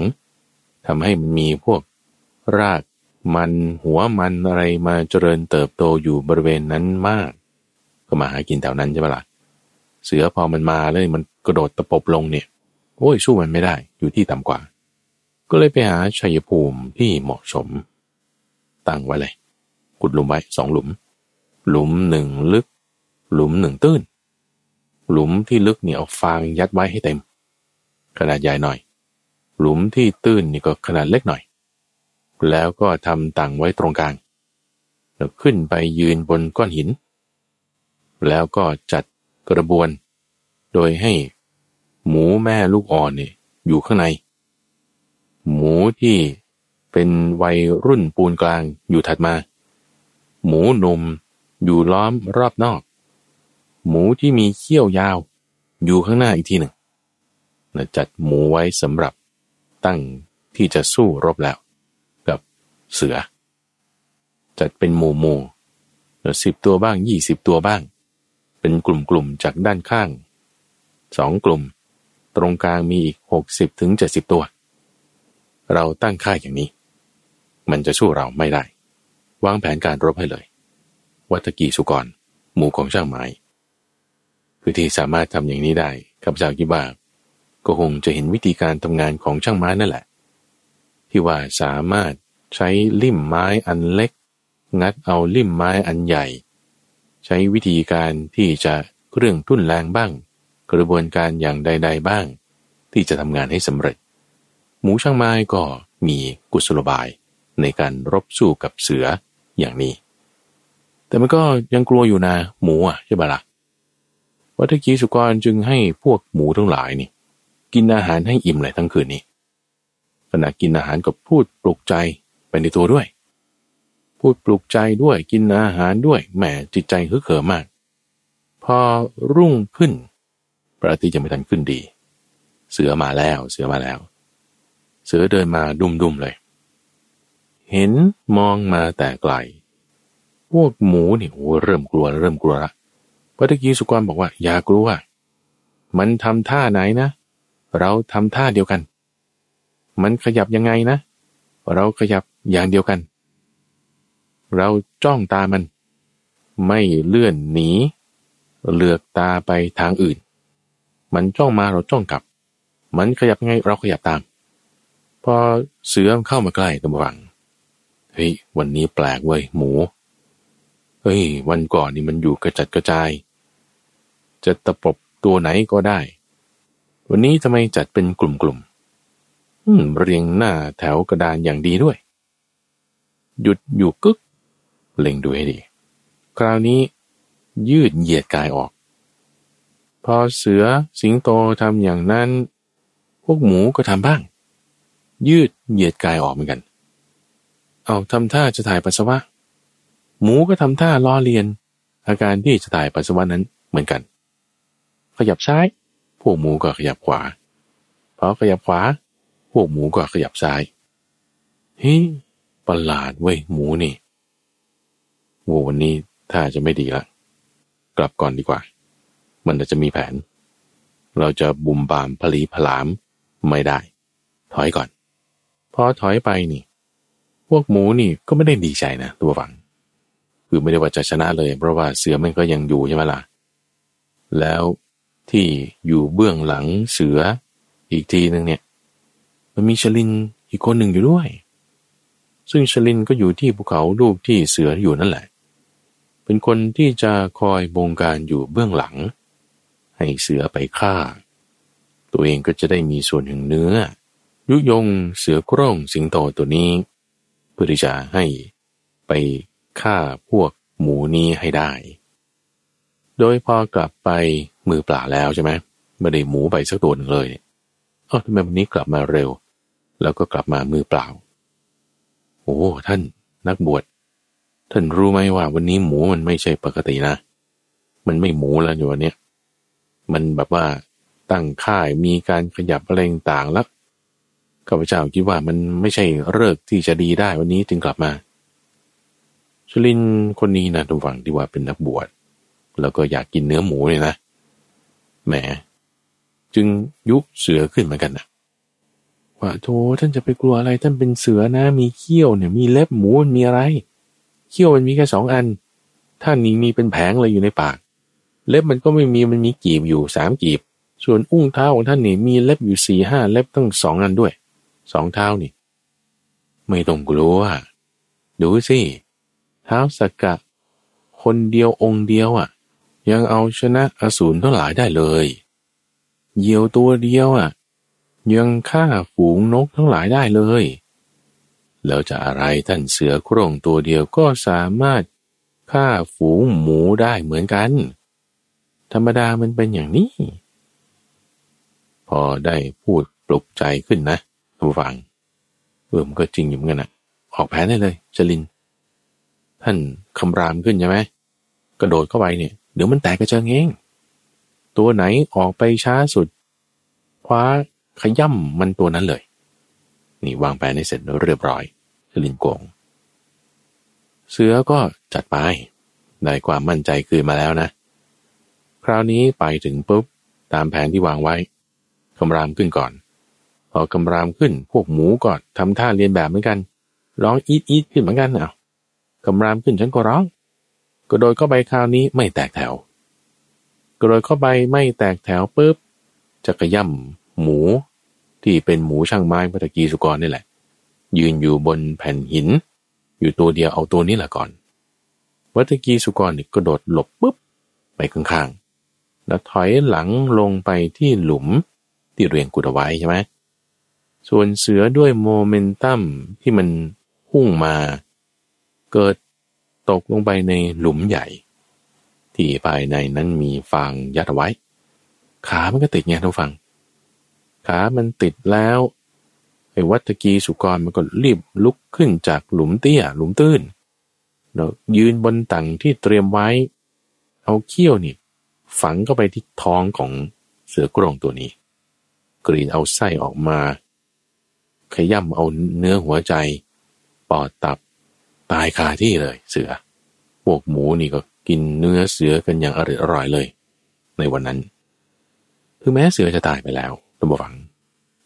ทำให้มันมีพวกรากมันหัวมันอะไรมาเจริญเติบโตอยู่บริเวณนั้นมาก ก็มาหากินแถวนั้นใช่ไหมละ่ะเสือพอมันมาเลยมันกระโดดตะปบลงเนี่ยโอ้ยสู้มันไม่ได้อยู่ที่ต่ำกว่า ก็เลยไปหาชัยภูมิที่เหมาะสม ตั้งไว้เลย ขุดหลุมไว้สองหลุม หลุมหนึ่งลึก หลุมหนึ่งตื้น หลุมที่ลึกเนี่ยเอาฟางยัดไว้ให้เต็ม ขนาดใหญ่หน่อย หลุมที่ตื้นนี่ก็ขนาดเล็กหน่อย แล้วก็ทำต่างไว้ตรงกลางแล้วขึ้นไปยืนบนก้อนหิน แล้วก็จัดกระบวน โดยให้หมูแม่ลูกอ่อนเนี่ยอยู่ข้างใน หมูที่เป็นวัยรุ่นปูนกลางอยู่ถัดมา หมูหนุ่มอยู่ล้อมรอบนอก หมูที่มีเขี้ยวยาว อยู่ข้างหน้าอีกทีหนึ่งจัดหมูไว้สำหรับตั้งที่จะสู้รบแล้ว กับเสือ จัดเป็นหมู่หมู่สิบตัวบ้างยี่สิบตัวบ้าง เป็นกลุ่มๆจากด้านข้าง สองกลุ่ม ตรงกลางมีอีกหกสิบถึงเจ็ดสิบตัว เราตั้งค่ายอย่างนี้ มันจะสู้เราไม่ได้ วางแผนการรบให้เลย วัตกีสุกร หมู่ของช่างไม้คือที่สามารถทำอย่างนี้ได้ข้าพเจ้าคิดว่าก็คงจะเห็นวิธีการทำงานของช่างไม้นั่นแหละ ที่ว่าสามารถใช้ลิ่มไม้อันเล็ก งัดเอาลิ่มไม้อันใหญ่ ใช้วิธีการที่จะเครื่องทุ่นแรงบ้าง กระบวนการอย่างใด ๆ บ้าง ที่จะทำงานให้สำเร็จ หมูช่างไม้ก็มีกุศโลบายในการรบสู้กับเสืออย่างนี้ แต่มันก็ยังกลัวอยู่นะหมูอะใช่ปะละ่ะวัตถีสุกรจึงให้พวกหมูทั้งหลายนี่ กินอาหารให้อิ่มเลยทั้งคืนนี้ขณะกินอาหารก็พูดปลุกใจไปในตัวด้วย พูดปลุกใจด้วยกินอาหารด้วยแหมจิตใจฮึกเหิมมาก พอรุ่งขึ้นพระอาทิตย์จะไม่ทันขึ้นดี เสือมาแล้วเสือมาแล้ว เสือเดินมาดุมๆเลย เห็นมองมาแต่ไกลพวกหมูนี่โอ้เริ่มกลัวเริ่มกลัวละพระตะกี้สุกรบอกว่าอย่ากลัวมันทำท่าไหนนะ เราทำท่าเดียวกัน มันขยับยังไงนะ เราขยับอย่างเดียวกัน เราจ้องตามัน ไม่เลื่อนหนีเลือกตาไปทางอื่น มันจ้องมาเราจ้องกลับ มันขยับไงเราขยับตาม พอเสือเข้ามาใกล้ตะบังเฮ้ยวันนี้แปลกเว้ยหมูเฮ้ยวันก่อนนี่มันอยู่กระจัดกระจาย จะตะปบตัวไหนก็ได้ วันนี้ทำไมจัดเป็นกลุ่มๆเรียงหน้าแถวกระดานอย่างดีด้วย หยุดอยู่กึก เล็งดูให้ดี คราวนี้ ยืดเหยียดกายออก พอเสือสิงโตทำอย่างนั้น พวกหมูก็ทำบ้าง ยืดเหยียดกายออกเหมือนกัน เอาทำท่าจะถ่ายปัสสาวะ หมูก็ทำท่าล้อเลียน อาการที่จะถ่ายปัสสาวะนั้นเหมือนกัน ขยับซ้าย พวกหมูก็ขยับขวาพอขยับขวา พวกหมูก็ขยับซ้ายเฮ้ประหลาดเว้ยหมูนี่ โววันนี้ถ้าจะไม่ดีละกลับก่อนดีกว่า มันจะมีแผน เราจะบุมบามผลีผลามไม่ได้ ถอยก่อน พอถอยไปนี่ พวกหมูนี่ก็ไม่ได้ดีใจนะตัวฝัง คือไม่ได้ว่าจะชนะเลย เพราะว่าเสือมันก็ยังอยู่ใช่ไหมล่ะ แล้วที่อยู่เบื้องหลังเสืออีกทีหนึ่งเนี่ย มันมีชลินอีกคนหนึ่งอยู่ด้วย ซึ่งชลินก็อยู่ที่ภูเขาลูกที่เสืออยู่นั่นแหละ เป็นคนที่จะคอยบงการอยู่เบื้องหลัง ให้เสือไปฆ่า ตัวเองก็จะได้มีส่วนแห่งเนื้อ ยุยงเสือโคร่งสิงโตตัวนี้ เพื่อที่จะให้ไปฆ่าพวกหมูนี้ให้ได้ โดยพอกลับไปมือเปล่าแล้วใช่ไหมไม่ได้หมูไปสักตัวหนึ่งเลยเออทำไมวันนี้กลับมาเร็ว แล้วก็กลับมามือเปล่า โอ้ท่านนักบวช ท่านรู้ไหมว่าวันนี้หมูมันไม่ใช่ปกตินะ มันไม่หมูแล้วอยู่วันนี้มันแบบว่าตั้งค่ายมีการขยับอะไรต่างแล้วข้าพเจ้าคิดว่ามันไม่ใช่เลิกที่จะดีได้วันนี้จึงกลับมาชลินคนนี้นะทุกฝั่งที่ว่าเป็นนักบวชแล้วก็อยากกินเนื้อหมูเลยนะแหม จึงยุเสือขึ้นเหมือนกันนะว่าโธท่านจะไปกลัวอะไรท่านเป็นเสือนะ มีเขี้ยวเนี่ยมีเล็บหมูมีอะไร เขี้ยวมันมีแค่สองอันท่านนี้มีเป็นแผงเลยอยู่ในปาก เล็บมันก็ไม่มีมันมีกีบอยู่สามกีบ ส่วนอุ้งเท้าของท่านนี่มีเล็บอยู่สี่ห้าเล็บตั้งสองอันด้วยสองเท้านี่ ไม่ต้องกลัวดูสิเท้าสกกะ คนเดียวองค์เดียวอะ ยังเอาชนะอสูรทั้งหลายได้เลยเหยี่ยวตัวเดียวอะ ยังฆ่าฝูงนกทั้งหลายได้เลย แล้วจะอะไรท่านเสือโคร่งตัวเดียวก็สามารถฆ่าฝูงหมูได้เหมือนกัน ธรรมดามันเป็นอย่างนี้ พอได้พูดปลุกใจขึ้นนะท่านฟังเออมันก็จริงอยู่เหมือนกันนะออกแผนได้เลยจลิน ท่านคำรามขึ้นใช่ไหมกระโดดเข้าไปเนี่ยเดี๋ยวมันแตกกระเจิงเอง ตัวไหนออกไปช้าสุดคว้าขย่ำมันตัวนั้นเลย นี่วางแผนให้เสร็จเรียบร้อย ลินกง เสือก็จัดไป ได้ความมั่นใจคืนมาแล้วนะ คราวนี้ไปถึงปุ๊บ ตามแผนที่วางไว้กำรามขึ้นก่อนพอกำรามขึ้นพวกหมูก็ทำท่าเรียนแบบเหมือนกัน ร้องอีดอีดขึ้นเหมือนกันเอากำรามขึ้นฉันก็ร้อง กระโดดเข้าไปคราวนี้ไม่แตกแถว กระโดดเข้าไปไม่แตกแถวปุ๊บจะกระย่ำหมูที่เป็นหมูช่างไม้พัตกีสุกรนี่แหละ ยืนอยู่บนแผ่นหิน อยู่ตัวเดียวเอาตัวนี้แหละก่อน วัตกีสุกรกระโดดหลบปุ๊บไปข้างๆ แล้วถอยหลังลงไปที่หลุมที่เรียงกุดเอาไว้ใช่ไหมส่วนเสือด้วยโมเมนตัมที่มันพุ่งมา เกิดตกลงไปในหลุมใหญ่ ที่ภายในนั้นมีฟางยัดไว้ ขามันก็ติดไงทุกฝัง ขามันติดแล้ว ไอ้วัตกีสุกรมันก็รีบลุกขึ้นจากหลุมเตี้ย หลุมตื้นเนาะยืนบนตังที่เตรียมไว้ เอาเขี้ยวนี่ ฝังเข้าไปที่ท้องของเสือกรงตัวนี้ กรีนเอาไส้ออกมา ขย่ำเอาเนื้อหัวใจ ปอดตับตายคาที่เลย เสือ พวกหมูนี่ก็กินเนื้อเสือกันอย่างอร่อยเลย ในวันนั้น คือแม้เสือจะตายไปแล้วตัมวัง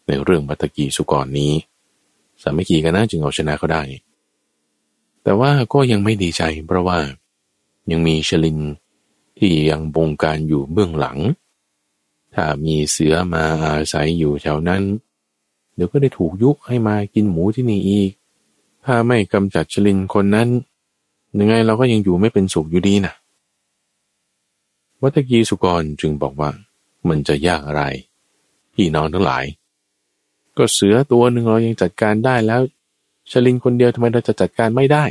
ในเรื่องบัตกีสุกรนี้ สามัคคีกันนะจึงเอาชนะเขาได้ แต่ว่าก็ยังไม่ดีใจเพราะว่ายังมีชลินที่ยังบงการอยู่เบื้องหลัง ถ้ามีเสือมาอาศัยอยู่แถวนั้น เดี๋ยวก็ได้ถูกยุให้มากินหมูที่นี่อีก ถ้าไม่กำจัดชลินคนนั้น ยังไงเราก็ยังอยู่ไม่เป็นสุขอยู่ดีนะวัตกีสุกรจึงบอกว่ามันจะยากอะไร พี่น้องทั้งหลาย ก็เสือตัวหนึ่งเรายังจัดการได้แล้วชลินคนเดียวทำไมเราจะจัดการไม่ได้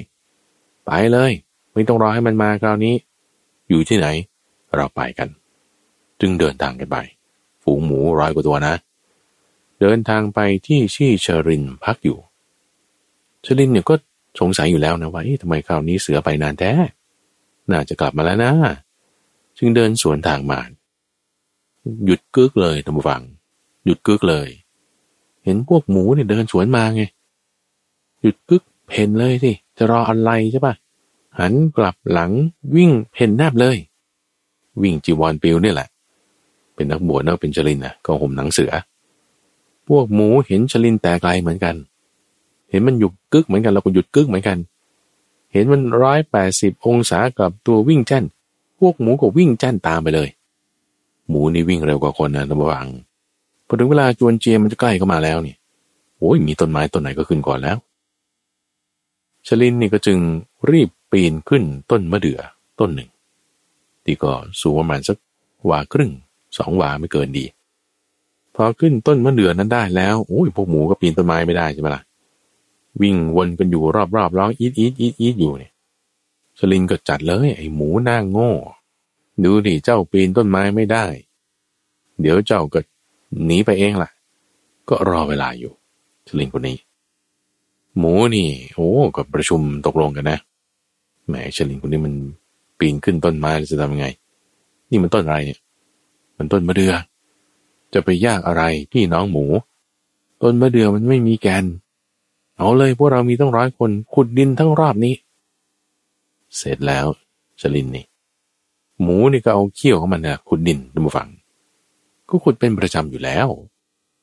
ไปเลย ไม่ต้องรอให้มันมาคราวนี้ อยู่ที่ไหน เราไปกัน จึงเดินทางกันไป ฝูงหมูร้อยกว่าตัวนะ เดินทางไปที่ชี่ชรินพักอยู่ ชลินเนี่ยก็สงสัยอยู่แล้วนะว่าทำไมคราวนี้เสือไปนานแท้ น่าจะกลับมาแล้วนะ จึงเดินสวนทางมา หยุดกึกเลยท่านผู้ฟัง หยุดกึกเลย เห็นพวกหมูเนี่ยเดินสวนมาไง หยุดกึกเพ่นเลยสิ จะรออะไรใช่ปะหันกลับหลังวิ่งเพ่นแนบเลย วิ่งจีวรปิวนี่แหละ เป็นนักบวชนักเป็นจรินนะก็ห่มหนังเสือ พวกหมูเห็นชลินแต่ไกลเหมือนกัน เห็นมันหยุดกึกเหมือนกันเราก็หยุดกึกเหมือนกัน เห็นมันร้อยแปดสิบองศากับตัววิ่งแจ้นพวกหมูก็วิ่งแจ้นตามไปเลย หมูนี่วิ่งเร็วกว่าคนนะระวัง พอถึงเวลาจวนเจียมันจะใกล้เข้ามาแล้วนี่โอ้ยมีต้นไม้ต้นไหนก็ขึ้นก่อนแล้ว ชลินนี่ก็จึงรีบปีนขึ้นต้นมะเดื่อต้นหนึ่ง ที่ก็สูงประมาณสักวาครึ่งสองวาไม่เกินดี พอขึ้นต้นมะเดื่อนั้นได้แล้วโอ้ยพวกหมูก็ปีนต้นไม้ไม่ได้ใช่ไหมล่ะวิ่งวนกันอยู่รอบๆร้องอีดอีดอีดอีดอยู่เนี่ยสลินก็จัดเลยไอ้หมูหน้าโง่ ดูดิเจ้าปีนต้นไม้ไม่ได้ เดี๋ยวเจ้าก็ หนีไปเองล่ะ ก็รอเวลาอยู่สลินคนนี้ หมูนี่ โอ้ก็ประชุมตกลงกันนะแหมชลินคนนี้มันปีนขึ้นต้นไม้จะทำยังไง นี่มันต้นอะไรเนี่ย มันต้นมะเดือ่อจะไปยากอะไรพี่น้องหมู ต้นมะเดื่อมันไม่มีแกน เอาเลยพวกเรามีต้องร้อยคนขุดดินทั้งรอบนี้ เสร็จแล้วชลินนี่หมูนี่ก็เอาเขี้ยวของมันนะขุดดินดูมาฟัง ก็ขุดเป็นประจำอยู่แล้ว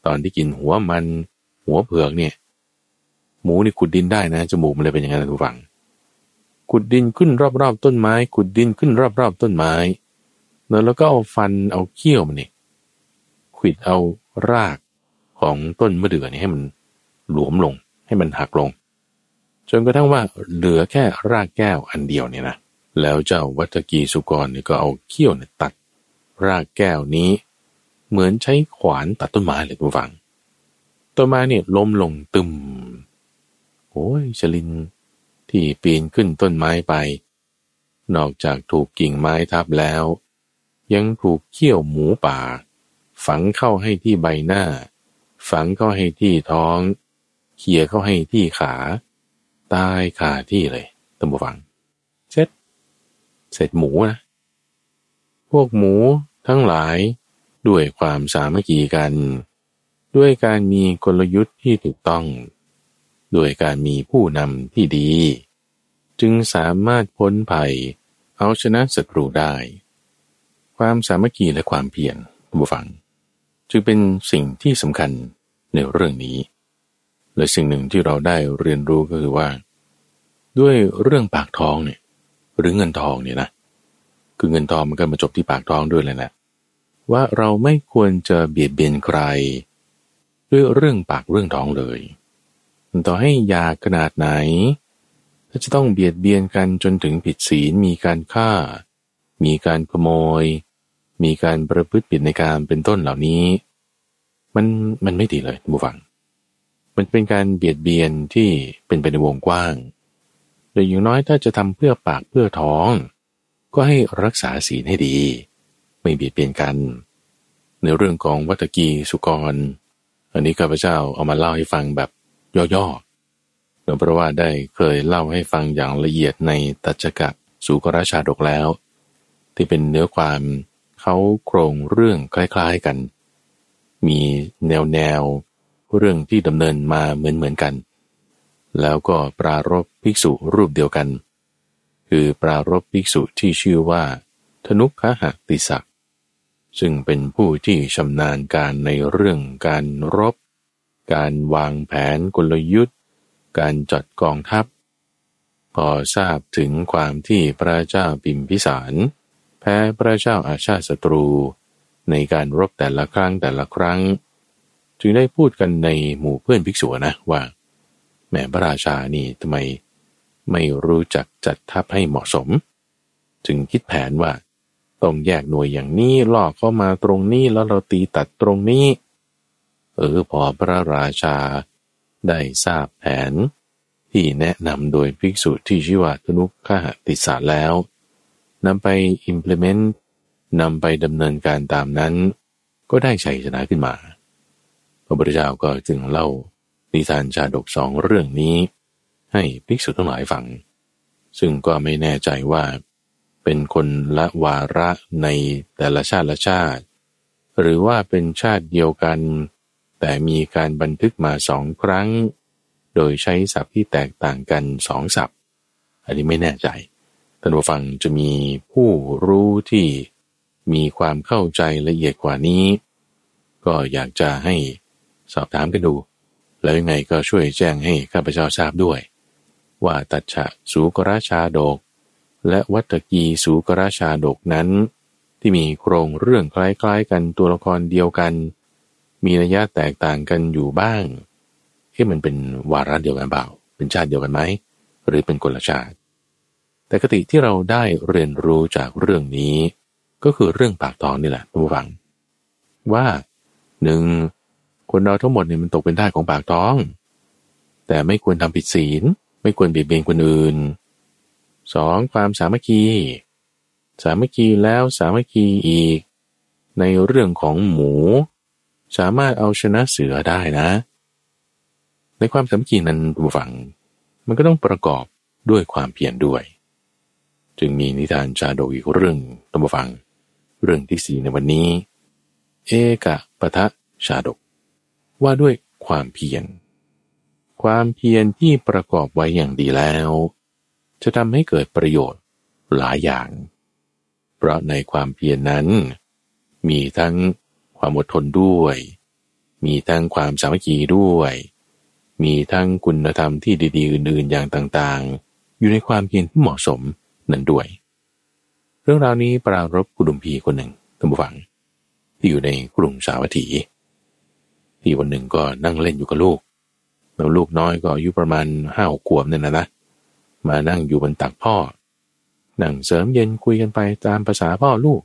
ตอนที่กินหัวมันหัวเผือกเนี่ย หมูนี่ขุดดินได้นะจมูกมันเลยเป็นอย่างนั้นดูฟัง ขุดดินขึ้นรอบๆต้นไม้ ขุดดินขึ้นรอบๆต้นไม้แล้วก็เอาฟันเอาเขี้ยวมันนี่ขิดเอารากของต้นมะเดื่อนี่ให้มันหลวมลง ให้มันหักลง จนกระทั่งว่าเหลือแค่รากแก้วอันเดียวเนี่ยนะแล้วเจ้าวัตกีสุกรเนี่ยก็เอาเขี้ยวเนี่ยตัด รากแก้วนี้ เหมือนใช้ขวานตัดต้นไม้เลยทุกฝัง ต้นไม้เนี่ยล้มลงตึมโอ้ยชลินที่ปีนขึ้นต้นไม้ไป นอกจากถูกกิ่งไม้ทับแล้ว ยังถูกเขี้ยวหมูป่า ฝังเข้าให้ที่ใบหน้า ฝังเข้าให้ที่ท้อง เขี่ยเข้าให้ที่ขา ตายคาที่เลยตั้งฟังเสร็จเสร็จหมูนะ พวกหมูทั้งหลาย ด้วยความสามัคคีกัน ด้วยการมีกลยุทธ์ที่ถูกต้อง ด้วยการมีผู้นำที่ดี จึงสามารถพ้นภัย เอาชนะศัตรูได้ ความสามัคคีและความเพียรบุฟัง จึงเป็นสิ่งที่สำคัญในเรื่องนี้ และสิ่งหนึ่งที่เราได้เรียนรู้ก็คือว่า ด้วยเรื่องปากท้องเนี่ยหรือเงินทองเนี่ยนะ คือเงินทองมันก็มาจบที่ปากท้องด้วยเลยแหละ ว่าเราไม่ควรจะเบียดเบียนใคร ด้วยเรื่องปากเรื่องท้องเลย ต่อให้ยาขนาดไหนถ้าจะต้องเบียดเบียนกันจนถึงผิดศีลมีการฆ่า มีการขโมย มีการประพฤติผิดในการเป็นต้นเหล่านี้ มันมันไม่ดีเลยบูฟัง มันเป็นการเบียดเบียนที่เป็นไปในวงกว้าง โดยอย่างน้อยถ้าจะทำเพื่อปากเพื่อท้อง ก็ให้รักษาศีลให้ดี ไม่เบียดเบียนกัน ในเรื่องของวัตกีสุกร อันนี้ข้าพเจ้าเอามาเล่าให้ฟังแบบย่อๆเพราะว่าได้เคยเล่าให้ฟังอย่างละเอียดในตัจกะสุกราชาดกแล้ว ที่เป็นเนื้อความเขาโครงเรื่องคล้ายๆกัน มีแนวแนวเรื่องที่ดำเนินมาเหมือนเหมือนกัน แล้วก็ปรารบภิกษุรูปเดียวกัน คือปรารบภิกษุที่ชื่อว่า ธนุคหติศัก ซึ่งเป็นผู้ที่ชำนาญการในเรื่องการรบ การวางแผนกลยุทธ์ การจัดกองทัพ พอทราบถึงความที่พระเจ้าปิมพิสาร แพ้พระเจ้าอาชาติศัตรู ในการรบแต่ละครั้งแต่ละครั้ง จึงได้พูดกันในหมู่เพื่อนภิกษุนะว่าแม่พระราชานี่ทำไมไม่รู้จักจัดทัพให้เหมาะสม จึงคิดแผนว่า ต้องแยกหน่วยอย่างนี้ล่อเข้ามาตรงนี้แล้วเราตีตัดตรงนี้ เออพอพระราชาได้ทราบแผน ที่แนะนำโดยภิกษุที่ชื่อว่าธนุขหติสาแล้วนำไป implement นำไปดำเนินการตามนั้น ก็ได้ชัยชนะขึ้นมา พระพุทธเจ้าก็จึงเล่านิทานชาดกสองเรื่องนี้ ให้ภิกษุทั้งหลายฟัง ซึ่งก็ไม่แน่ใจว่า เป็นคนละวาระในแต่ละชาติละชาติ หรือว่าเป็นชาติเดียวกัน แต่มีการบันทึกมาสองครั้ง โดยใช้ศัพท์ที่แตกต่างกันสองศัพท์ อันนี้ไม่แน่ใจท่านผู้ฟังจะมีผู้รู้ที่มีความเข้าใจละเอียดกว่านี้ ก็อยากจะให้สอบถามกันดู แล้วยังไงก็ช่วยแจ้งให้ข้าพเจ้าทราบด้วย ว่าตัดฉะสูกราชาโดก และวัตกีสูกราชาดกนั้น ที่มีโครงเรื่องคล้ายๆกันตัวละครเดียวกัน มีระยะแตกต่างกันอยู่บ้างที่มันเป็นวาระเดียวกันเปล่า เป็นชาติเดียวกันไหม หรือเป็นคนละชาติ แต่กติที่เราได้เรียนรู้จากเรื่องนี้ ก็คือเรื่องปากท้องนี่แหละทุกฝัง ว่าหนึ่งคนเราทั้งหมดเนี่ยมันตกเป็นท่าของปากท้อง แต่ไม่ควรทำผิดศีล ไม่ควรเบียดเบียนคนอื่น สองความสามัคคี สามัคคีแล้วสามัคคีอีก ในเรื่องของหมู สามารถเอาชนะเสือได้นะ ในความสามัคคีนั้นผู้ฟัง มันก็ต้องประกอบด้วยความเพียรด้วย จึงมีนิทานชาดกอีกเรื่องตัมฟัง เรื่องที่สี่ในวันนี้ เอกะปะทะชาดก ว่าด้วยความเพียรความเพียรที่ประกอบไว้อย่างดีแล้ว จะทำให้เกิดประโยชน์หลายอย่าง เพราะในความเพียรนนั้น มีทั้งความอดทนด้วย มีทั้งความสามัคคีด้วย มีทั้งคุณธรรมที่ดีๆ อื่นๆอย่างต่างๆ อยู่ในความเพียรที่เหมาะสมนั่นด้วย เรื่องราวนี้ปรารบกุดุมพีคนหนึ่งท่านผู้ฟัง ที่อยู่ในกรุงสาวัตถี ที่วันหนึ่งก็นั่งเล่นอยู่กับลูกแล้วลูกน้อยก็อายุประมาณห้าหกขวบเนี่ยนะนะ มานั่งอยู่บนตักพ่อ นั่งเสริมเย็นคุยกันไปตามภาษาพ่อลูก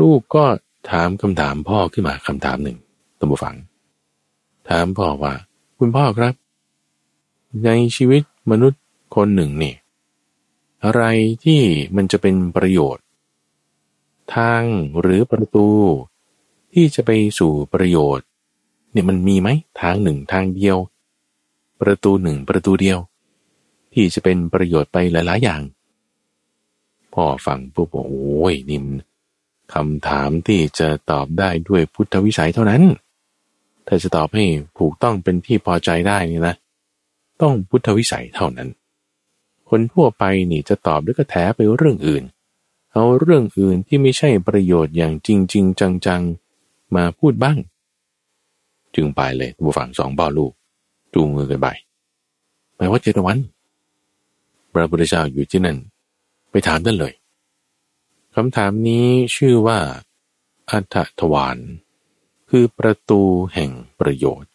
ลูกก็ถามคำถามพ่อขึ้นมาคำถามหนึ่งตัมบูฟัง ถามพ่อว่า คุณพ่อครับ ในชีวิตมนุษย์คนหนึ่งนี่ อะไรที่มันจะเป็นประโยชน์ ทางหรือประตู ที่จะไปสู่ประโยชน์ เนี่ยมันมีไหมทางหนึ่งทางเดียว ประตูหนึ่งประตูเดียว ที่จะเป็นประโยชน์ไปหลาย ๆ อย่าง พ่อฟังปุ๊บโอ้ยนิมคำถามที่จะตอบได้ด้วยพุทธวิสัยเท่านั้น ถ้าจะตอบให้ถูกต้องเป็นที่พอใจได้นี่นะ ต้องพุทธวิสัยเท่านั้น คนทั่วไปนี่จะตอบด้วยกระแถไปเรื่องอื่น เอาเรื่องอื่นที่ไม่ใช่ประโยชน์อย่างจริงจริงจังๆ มาพูดบ้าง จึงไปเลยบุฝังสองบ่อลูกจูงมือกันไปหมายว่าเจตวัน พระพุทธเจ้าอยู่ที่นั่น ไปถามท่านเลยคำถามนี้ชื่อว่าอัฏฐทวารคือประตูแห่งประโยชน์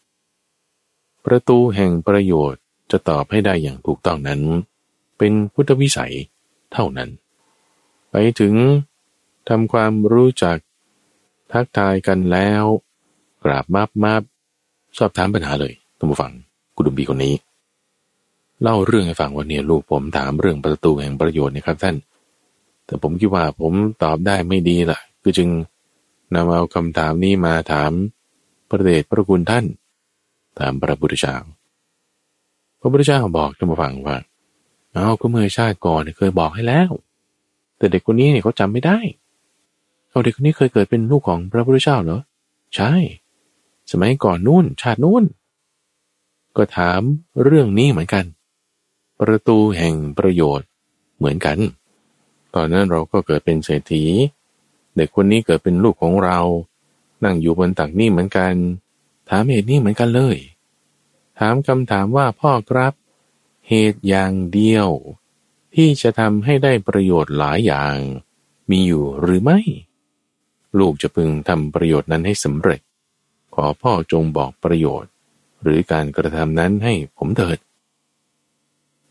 ประตูแห่งประโยชน์จะตอบให้ได้อย่างถูกต้องนั้น เป็นพุทธวิสัยเท่านั้น ไปถึงทำความรู้จัก ทักทายกันแล้ว กราบมาบมาบสอบถามปัญหาเลยท่านผู้ฟังกุดุมบีคนนี้ เล่าเรื่องให้ฟังว่าเนี่ยลูกผมถามเรื่องประตูแห่งประโยชน์นี่ครับท่าน แต่ผมคิดว่าผมตอบได้ไม่ดีละคือจึงนำเอาคำถามนี้มาถามพระเดชพระคุณท่านถามพระพุทธเจ้า พระพุทธเจ้าบอกท่านผู้ฟังว่าเอาก็เมื่อชาติก่อนเคยบอกให้แล้ว แต่เด็กคนนี้เนี่ยเขาจำไม่ได้เขาเด็กคนนี้เคยเกิดเป็นลูกของพระพุทธเจ้าเหรอ ใช่ สมัยก่อนนู่นชาตินู่น ก็ถามเรื่องนี้เหมือนกัน ประตูแห่งประโยชน์เหมือนกัน ตอนนั้นเราก็เกิดเป็นเศรษฐี เด็กคนนี้เกิดเป็นลูกของเรา นั่งอยู่บนตักนี่เหมือนกัน ถามเหตุนี้เหมือนกันเลย ถามคำถามว่าพ่อครับ เหตุอย่างเดียว ที่จะทำให้ได้ประโยชน์หลายอย่าง มีอยู่หรือไม่ ลูกจะพึงทำประโยชน์นั้นให้สำเร็จ ขอพ่อจงบอกประโยชน์ หรือการกระทำนั้นให้ผมเถิด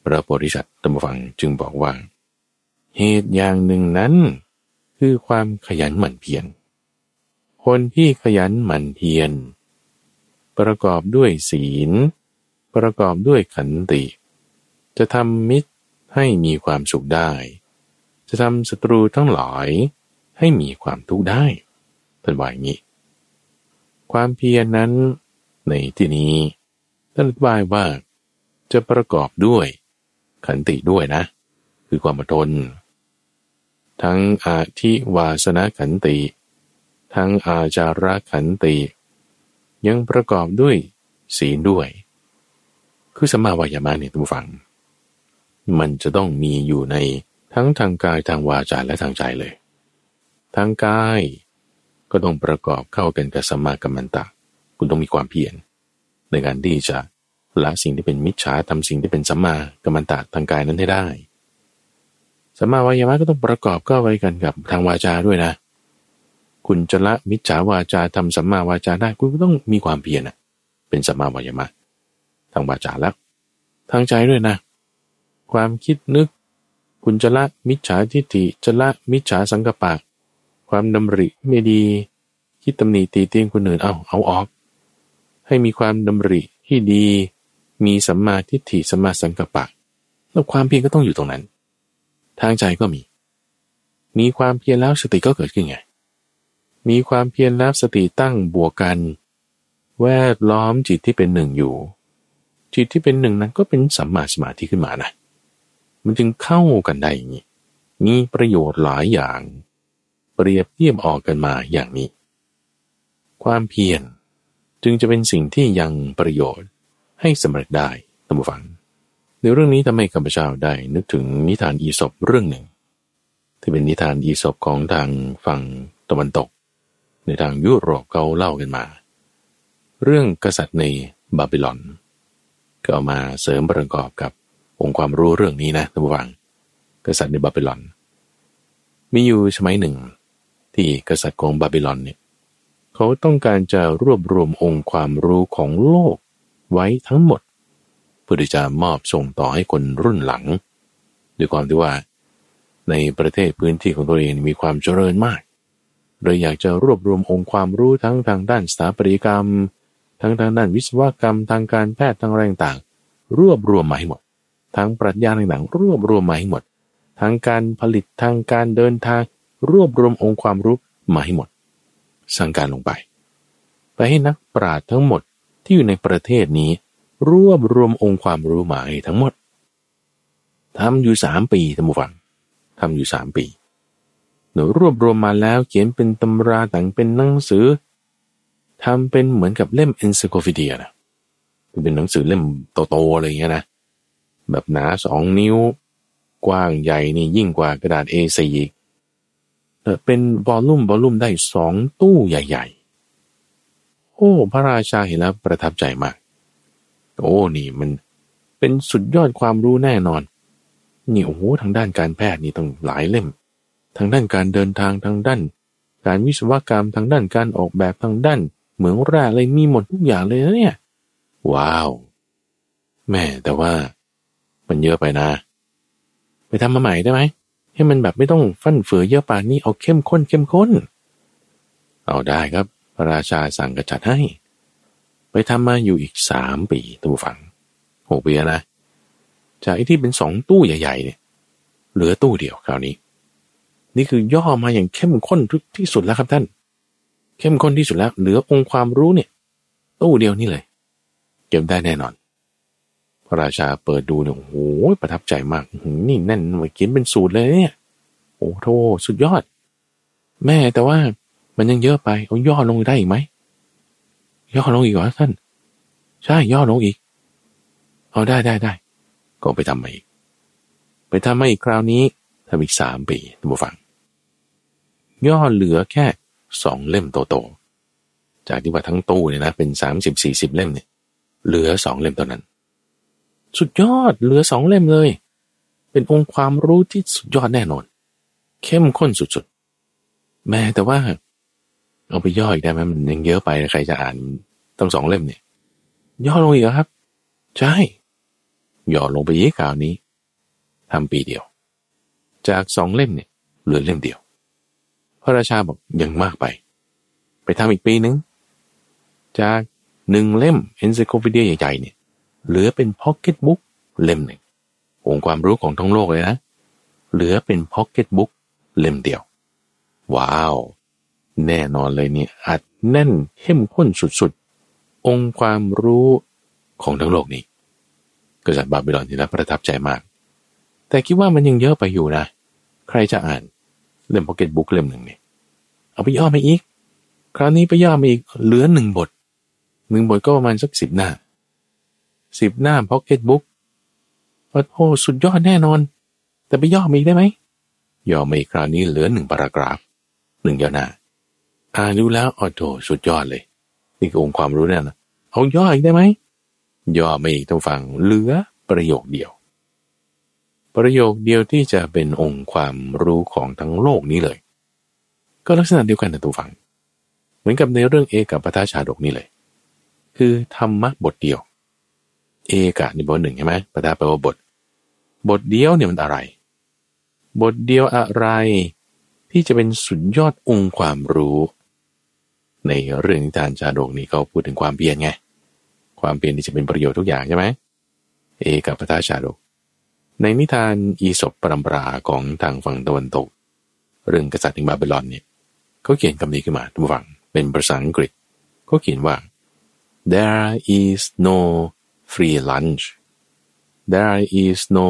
พระโพธิสัตว์ตมฟังจึงบอกว่า เหตุอย่างหนึ่งนั้น คือความขยันหมั่นเพียรคนที่ขยันหมั่นเพียรประกอบด้วยศีล ประกอบด้วยขันติ จะทำมิตรให้มีความสุขได้ จะทำศัตรูทั้งหลายให้มีความทุกข์ได้เป็นว่าอย่างนี้ ความเพียรนนั้นในที่นี้ท่านอธิบายว่าจะประกอบด้วย ขันติด้วยนะ คือความอดทน ทั้งอาทิวาสนาขันติ ทั้งอาจาระขันติ ยังประกอบด้วยศีลด้วย คือสมาวายามะเนี่ยทุกฝัง มันจะต้องมีอยู่ในทั้งทางกายทางวาจาและทางใจเลย ทางกายก็ต้องประกอบเข้ากันกับสมากัมมันตะ คุณต้องมีความเพียรในการที่จะ ละสิ่งที่เป็นมิจฉาทำสิ่งที่เป็นสัมมากัมมันตะทางกายนั้นให้ได้สัมมาวายามะก็ต้องประกอบเข้าไว้กันกับทางวาจาด้วยนะ คุณจะละมิจฉาวาจาทำสัมมาวาจาได้คุณก็ต้องมีความเพียรนะเป็นสัมมาวายามะทางวาจาแล้ว ทางใจด้วยนะ ความคิดนึก คุณจะละมิจฉาทิฏฐิจะละมิจฉาสังกปะ ความดำริไม่ดี คิดตำหนิตีเตียงคนอื่นเอาเอาออก ให้มีความดำริที่ดี มีสัมมาทิฏฐิสัมมาสังกัปะแล้วความเพียรก็ต้องอยู่ตรงนั้น ทางใจก็มี มีความเพียรแล้วสติก็เกิดขึ้นไง มีความเพียรแล้วสติตั้งบวกกัน แวดล้อมจิตที่เป็นหนึ่งอยู่ จิตที่เป็นหนึ่งนั้นก็เป็นสัมมาสมาธิขึ้นมานะ มันจึงเข้ากันได้อย่างนี้ มีประโยชน์หลายอย่าง เปรียบเทียบออกกันมาอย่างนี้ ความเพียรจึงจะเป็นสิ่งที่ยังประโยชน์ ให้สำเร็จได้ตั้มฟัง ในเรื่องนี้ทำให้ข้าพเจ้าได้นึกถึงนิทานอีสบเรื่องหนึ่ง ที่เป็นนิทานอีสบของทางฝั่งตะวันตก ในทางยุโรปเขาเล่ากันมา เรื่องกษัตริย์ในบาบิลอนก็เอามาเสริมประกอบกับองค์ความรู้เรื่องนี้นะท่านผู้ฟัง กษัตริย์ในบาบิลอน มีอยู่สมัยหนึ่ง ที่กษัตริย์ของบาบิลอนเนี่ยเขาต้องการจะรวบรวมองค์ความรู้ของโลก ไว้ทั้งหมด เพื่อที่จะมอบส่งต่อให้คนรุ่นหลัง ด้วยความที่ว่า ในประเทศพื้นที่ของตัวเองมีความเจริญมากเลยอยากจะรวบรวมองค์ความรู้ทั้งทางด้านสถาปัตยกรรม ทั้งทางด้านวิศวกรรมทางการแพทย์ทางแรงต่าง รวบรวมมาให้หมด ทั้งปรัชญาต่างๆรวบรวมมาให้หมด ทั้งการผลิตทางการเดินทาง รวบรวมองค์ความรู้มาให้หมด สั่งการลงไป ไปให้นักปราชญ์ทั้งหมด ที่อยู่ในประเทศนี้ รวบรวมองค์ความรู้มาให้ทั้งหมดทำอยู่สามปีท่านผู้ฟังทำอยู่สามปีหนูรวบรวมมาแล้วเขียนเป็นตำราแต่งเป็นหนังสือทำเป็นเหมือนกับเล่มเอนซิโคฟิเดียนะเป็นหนังสือเล่มโตๆอะไรเงี้ยนะแบบหนาสองนิ้ว กว้างใหญ่นี่ยิ่งกว่ากระดาษ A4 อีกเป็นบอลลุ่มบอลลุ่มได้สองตู้ใหญ่ ๆ โอ้พระราชาเห็นแล้วประทับใจมาก โอ้นี่มันเป็นสุดยอดความรู้แน่นอน นี่โอ้โหทางด้านการแพทย์นี่ต้องหลายเล่ม ทางด้านการเดินทางทางด้าน การวิศวกรรมทางด้านการออกแบบทางด้านเหมืองแร่อะไรมีหมดทุกอย่างเลยนะเนี่ย ว้าว แม่แต่ว่ามันเยอะไปนะ ไปทำมาใหม่ได้ไหมให้มันแบบไม่ต้องฟั่นเฟือเยอะป่านนี้เอาเข้มข้นเข้มข้น เอาได้ครับ ระราชาสั่งกระจัดให้ ไปทำมาอยู่อีกสามปีตัวฝังหกปีนะ จากไอ้ที่เป็นสองตู้ใหญ่ ๆ เนี่ย เหลือตู้เดียวคราวนี้ นี่คือย่อมาอย่างเข้มข้นที่สุดแล้วครับท่าน เข้มข้นที่สุดแล้ว เหลือองค์ความรู้เนี่ย ตู้เดียวนี่เลย เก็บได้แน่นอน พระราชาเปิดดูเนี่ยโอ้โหประทับใจมากนี่แน่นมาเขียนเป็นสูตรเลยเนี่ย โอ้โธสุดยอด แม่แต่ว่า มันยังเยอะไปเอาย่อลงได้อีกไหมย่อลงอีกเหรอท่าน ใช่ย่อลงอีกเอาได้ได้ได้ก็ไปทำมาอีก ไปทำมาอีกคราวนี้ทำอีกสามปีท่านผู้ฟัง ย่อเหลือแค่สองเล่มโตๆจากที่ว่าทั้งตู้เนี่ยนะเป็นสามสิบสี่สิบเล่มเนี่ยเหลือสองเล่มเท่านั้น สุดยอดเหลือสองเล่มเลย เป็นองค์ความรู้ที่สุดยอดแน่นอน เข้มข้นสุดๆ แม้แต่ว่า เอาไปย่ออีกได้ไหมมันยังเยอะไปใครจะอ่านตั้งสองเล่มเนี่ย ย่อลงอีกครับ ใช่ ย่อลงไปอีกคราวนี้ทำปีเดียว จากสองเล่มเนี่ยเหลือเล่มเดียว พระราชาบอกยังมากไป ไปทำอีกปีนึง จากหนึ่งเล่ม encyclopedia ใหญ่ๆเนี่ย เหลือเป็นพ็อกเก็ตบุ๊กเล่มหนึ่งองค์ความรู้ของทั้งโลกเลยนะ เหลือเป็นพ็อกเก็ตบุ๊กเล่มเดียว ว้าว แน่นอนเลยเนี่ยอัดแน่นเข้มข้นสุดๆ องค์ความรู้ของทั้งโลกนี้กษัตริย์บาบิลอนที่รับประทับใจมาก แต่คิดว่ามันยังเยอะไปอยู่นะ ใครจะอ่านเล่มพ็อกเก็ตบุ๊กเล่มหนึ่งเนี่ยเอาไปย่อมาอีก คราวนี้ไปย่อมาอีกเหลือหนึ่งบทหนึ่งบทก็ประมาณสักสิบหน้าสิบหน้าพ็อกเก็ตบุ๊กโอ้โหสุดยอดแน่นอน แต่ไปย่อมาอีกได้ไหมย่อมาอีกคราวนี้เหลือหนึ่งปารากราฟหนึ่งย่อหน้า อ่านดูแล้วอ๋อโถสุดยอดเลย นี่คือองค์ความรู้เนี่ยนะเอาย่ออีกได้ไหมย่อไมาอีกต้องฟังเหลือประโยคเดียว ประโยคเดียวที่จะเป็นองค์ความรู้ของทั้งโลกนี้เลย ก็ลักษณะเดียวกันนะตัวฟัง เหมือนกับในเรื่องเอกับปทาชาดกนี่เลย คือธรรมะบทเดียว เอกะนี่บทหนึ่งใช่ไหมปทาแปลว่าบท บทเดียวเนี่ยมันอะไร บทเดียวอะไรที่จะเป็นสุดยอดองค์ความรู้ ในเรื่องนิทานชาดกนี้เขาพูดถึงความเปลี่ยนไง ความเปลี่ยนที่จะเป็นประโยชน์ทุกอย่างใช่ไหม เอกปทาชาดก ในนิทานอีสปปรำปราของทางฝั่งตะวันตก เรื่องกษัตริย์ในบาบิลอนเนี่ยเขาเขียนคำนี้ขึ้นมาทุกฝั่งเป็นภาษาอังกฤษเขาเขียนว่า there is no free lunch there is no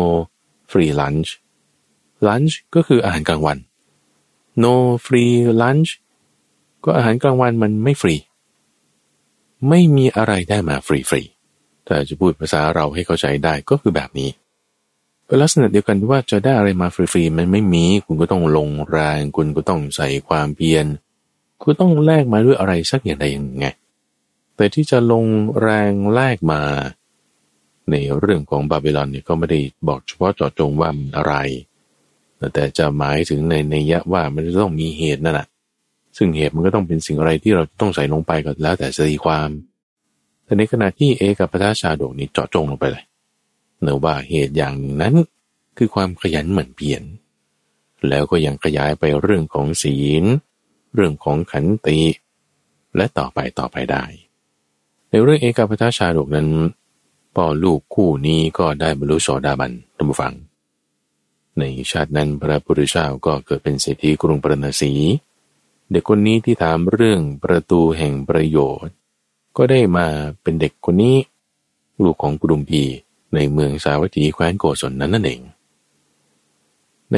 free lunch lunch ก็คืออาหารกลางวัน no free lunch ก็อาหารกลางวันมันไม่ฟรี ไม่มีอะไรได้มาฟรีฟรีแต่จะพูดภาษาเราให้เข้าใจได้ก็คือแบบนี้เป็ลักษณะเดียวกันที่ว่าจะได้อะไรมาฟรีๆมันไม่มีคุณก็ต้องลงแรงคุณก็ต้องใส่ความเพียรคุณต้องแลกมาด้วยอะไรสักอย่างใดอย่างไงแต่ที่จะลงแรงแลกมา ในเรื่องของบาบิลอนเนี่ยก็ไม่ได้บอกเฉพาะเจาะจงว่ามันอะไร แต่จะหมายถึงในในยะว่ามันจะต้องมีเหตุนั่นแหละ ซึ่งเหตุมันก็ต้องเป็นสิ่งอะไรที่เราต้องใส่ลงไปก็แล้วแต่สีความ แต่ในขณะที่เอกับพระชาดกนี้เจาะจงลงไปเลยเนื่อว่าเหตุอย่างนั้นคือความขยันหมั่นเพียร แล้วก็ยังขยายไปเรื่องของศีล เรื่องของขันติ และต่อไปต่อไปได้ ในเรื่องเอกาพทาชาดกนั้นพ่อลูกคู่นี้ก็ได้บรรลุโสดาบันท่านผู้ฟัง ในชาตินั้นพระพุทธเจ้าก็เกิดเป็นเศรษฐีกรุงปรณสี เด็กคนนี้ที่ถามเรื่องประตูแห่งประโยชน์ ก็ได้มาเป็นเด็กคนนี้ ลูกของกรุงพีในเมืองสาวัตถีแคว้นโกศลนั้นนั่นเอง ใน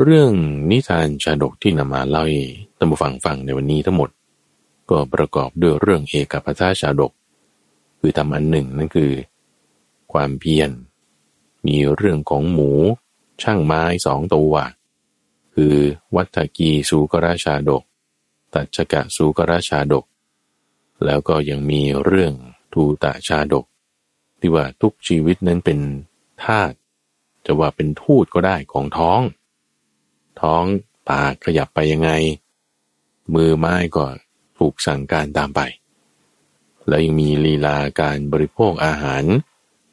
เรื่องนิทานชาดกที่นำมาเล่าให้ท่านผู้ฟังฟังในวันนี้ทั้งหมด ก็ประกอบด้วยเรื่องเอกพัทาชาดก คือทำอันหนึ่งนั่นคือ ความเพียรมีเรื่องของหมู ช่างไม้สองตัวคือวัตกีสูกราชาดก ตัจกะสูกราชาดก แล้วก็ยังมีเรื่องทูตาชาดก ที่ว่าทุกชีวิตนั้นเป็นธาตุจะว่าเป็นทูตก็ได้ของท้อง ท้องปากขยับไปยังไง มือไม้ก็ถูกสั่งการตามไป แล้วยังมีลีลาการบริโภคอาหาร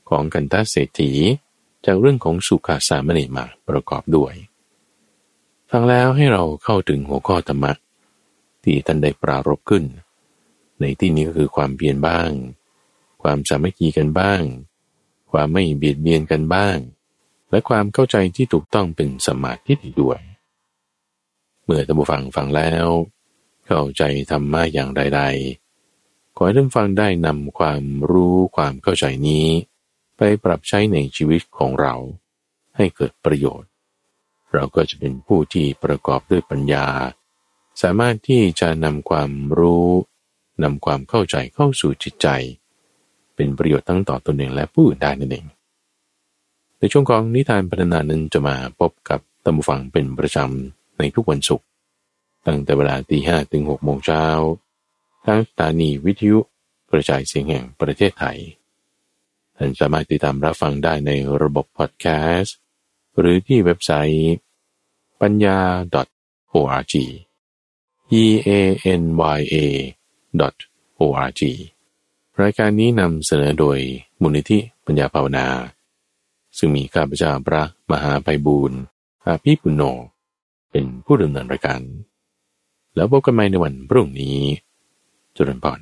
ของกันตาเศรษฐีจากเรื่องของสุขาสามเณรมาประกอบด้วย ฟังแล้วให้เราเข้าถึงหัวข้อธรรมะ ที่ท่านได้ปรารบขึ้น ในที่นี้ก็คือความเปลี่ยนบ้าง ความสามัคคีกันบ้าง ความไม่เบียดเบียนกันบ้าง และความเข้าใจที่ถูกต้องเป็นสมาธิด้วย เมื่อท่านผู้ฟังฟังแล้ว เข้าใจธรรมะอย่างใด ๆ ขอให้ท่านฟังได้นำความรู้ความเข้าใจนี้ ไปปรับใช้ในชีวิตของเรา ให้เกิดประโยชน์ เราก็จะเป็นผู้ที่ประกอบด้วยปัญญา สามารถที่จะนำความรู้นำความเข้าใจเข้าสู่จิตใจ เป็นประโยชน์ทั้งต่อตนเองและผู้อื่นได้นั่นเอง ในช่วงของนิทานพัฒนานั้นจะมาพบกับตัมฟังเป็นประจำในทุกวันศุกร์ตั้งแต่เวลาตีห้ถึงหกโมงเช้าทางสถานีวิทยุกระจายเสียงแห่งประเทศไทย ท่านสามารถติดตามรับฟังได้ในระบบพอดแคสต์ หรือที่เว็บไซต์ปัญญา .org e a n y a org รายการนี้นำเสนอโดยมูลนิธิปัญญาภาวนา ซึ่งมีข้าพเจ้าพระมหาไพบูรณ์อาภีปุณโญเป็นผู้ดำเนินรายการ แล้วพบกันใหม่ในวันพรุ่งนี้จุลพร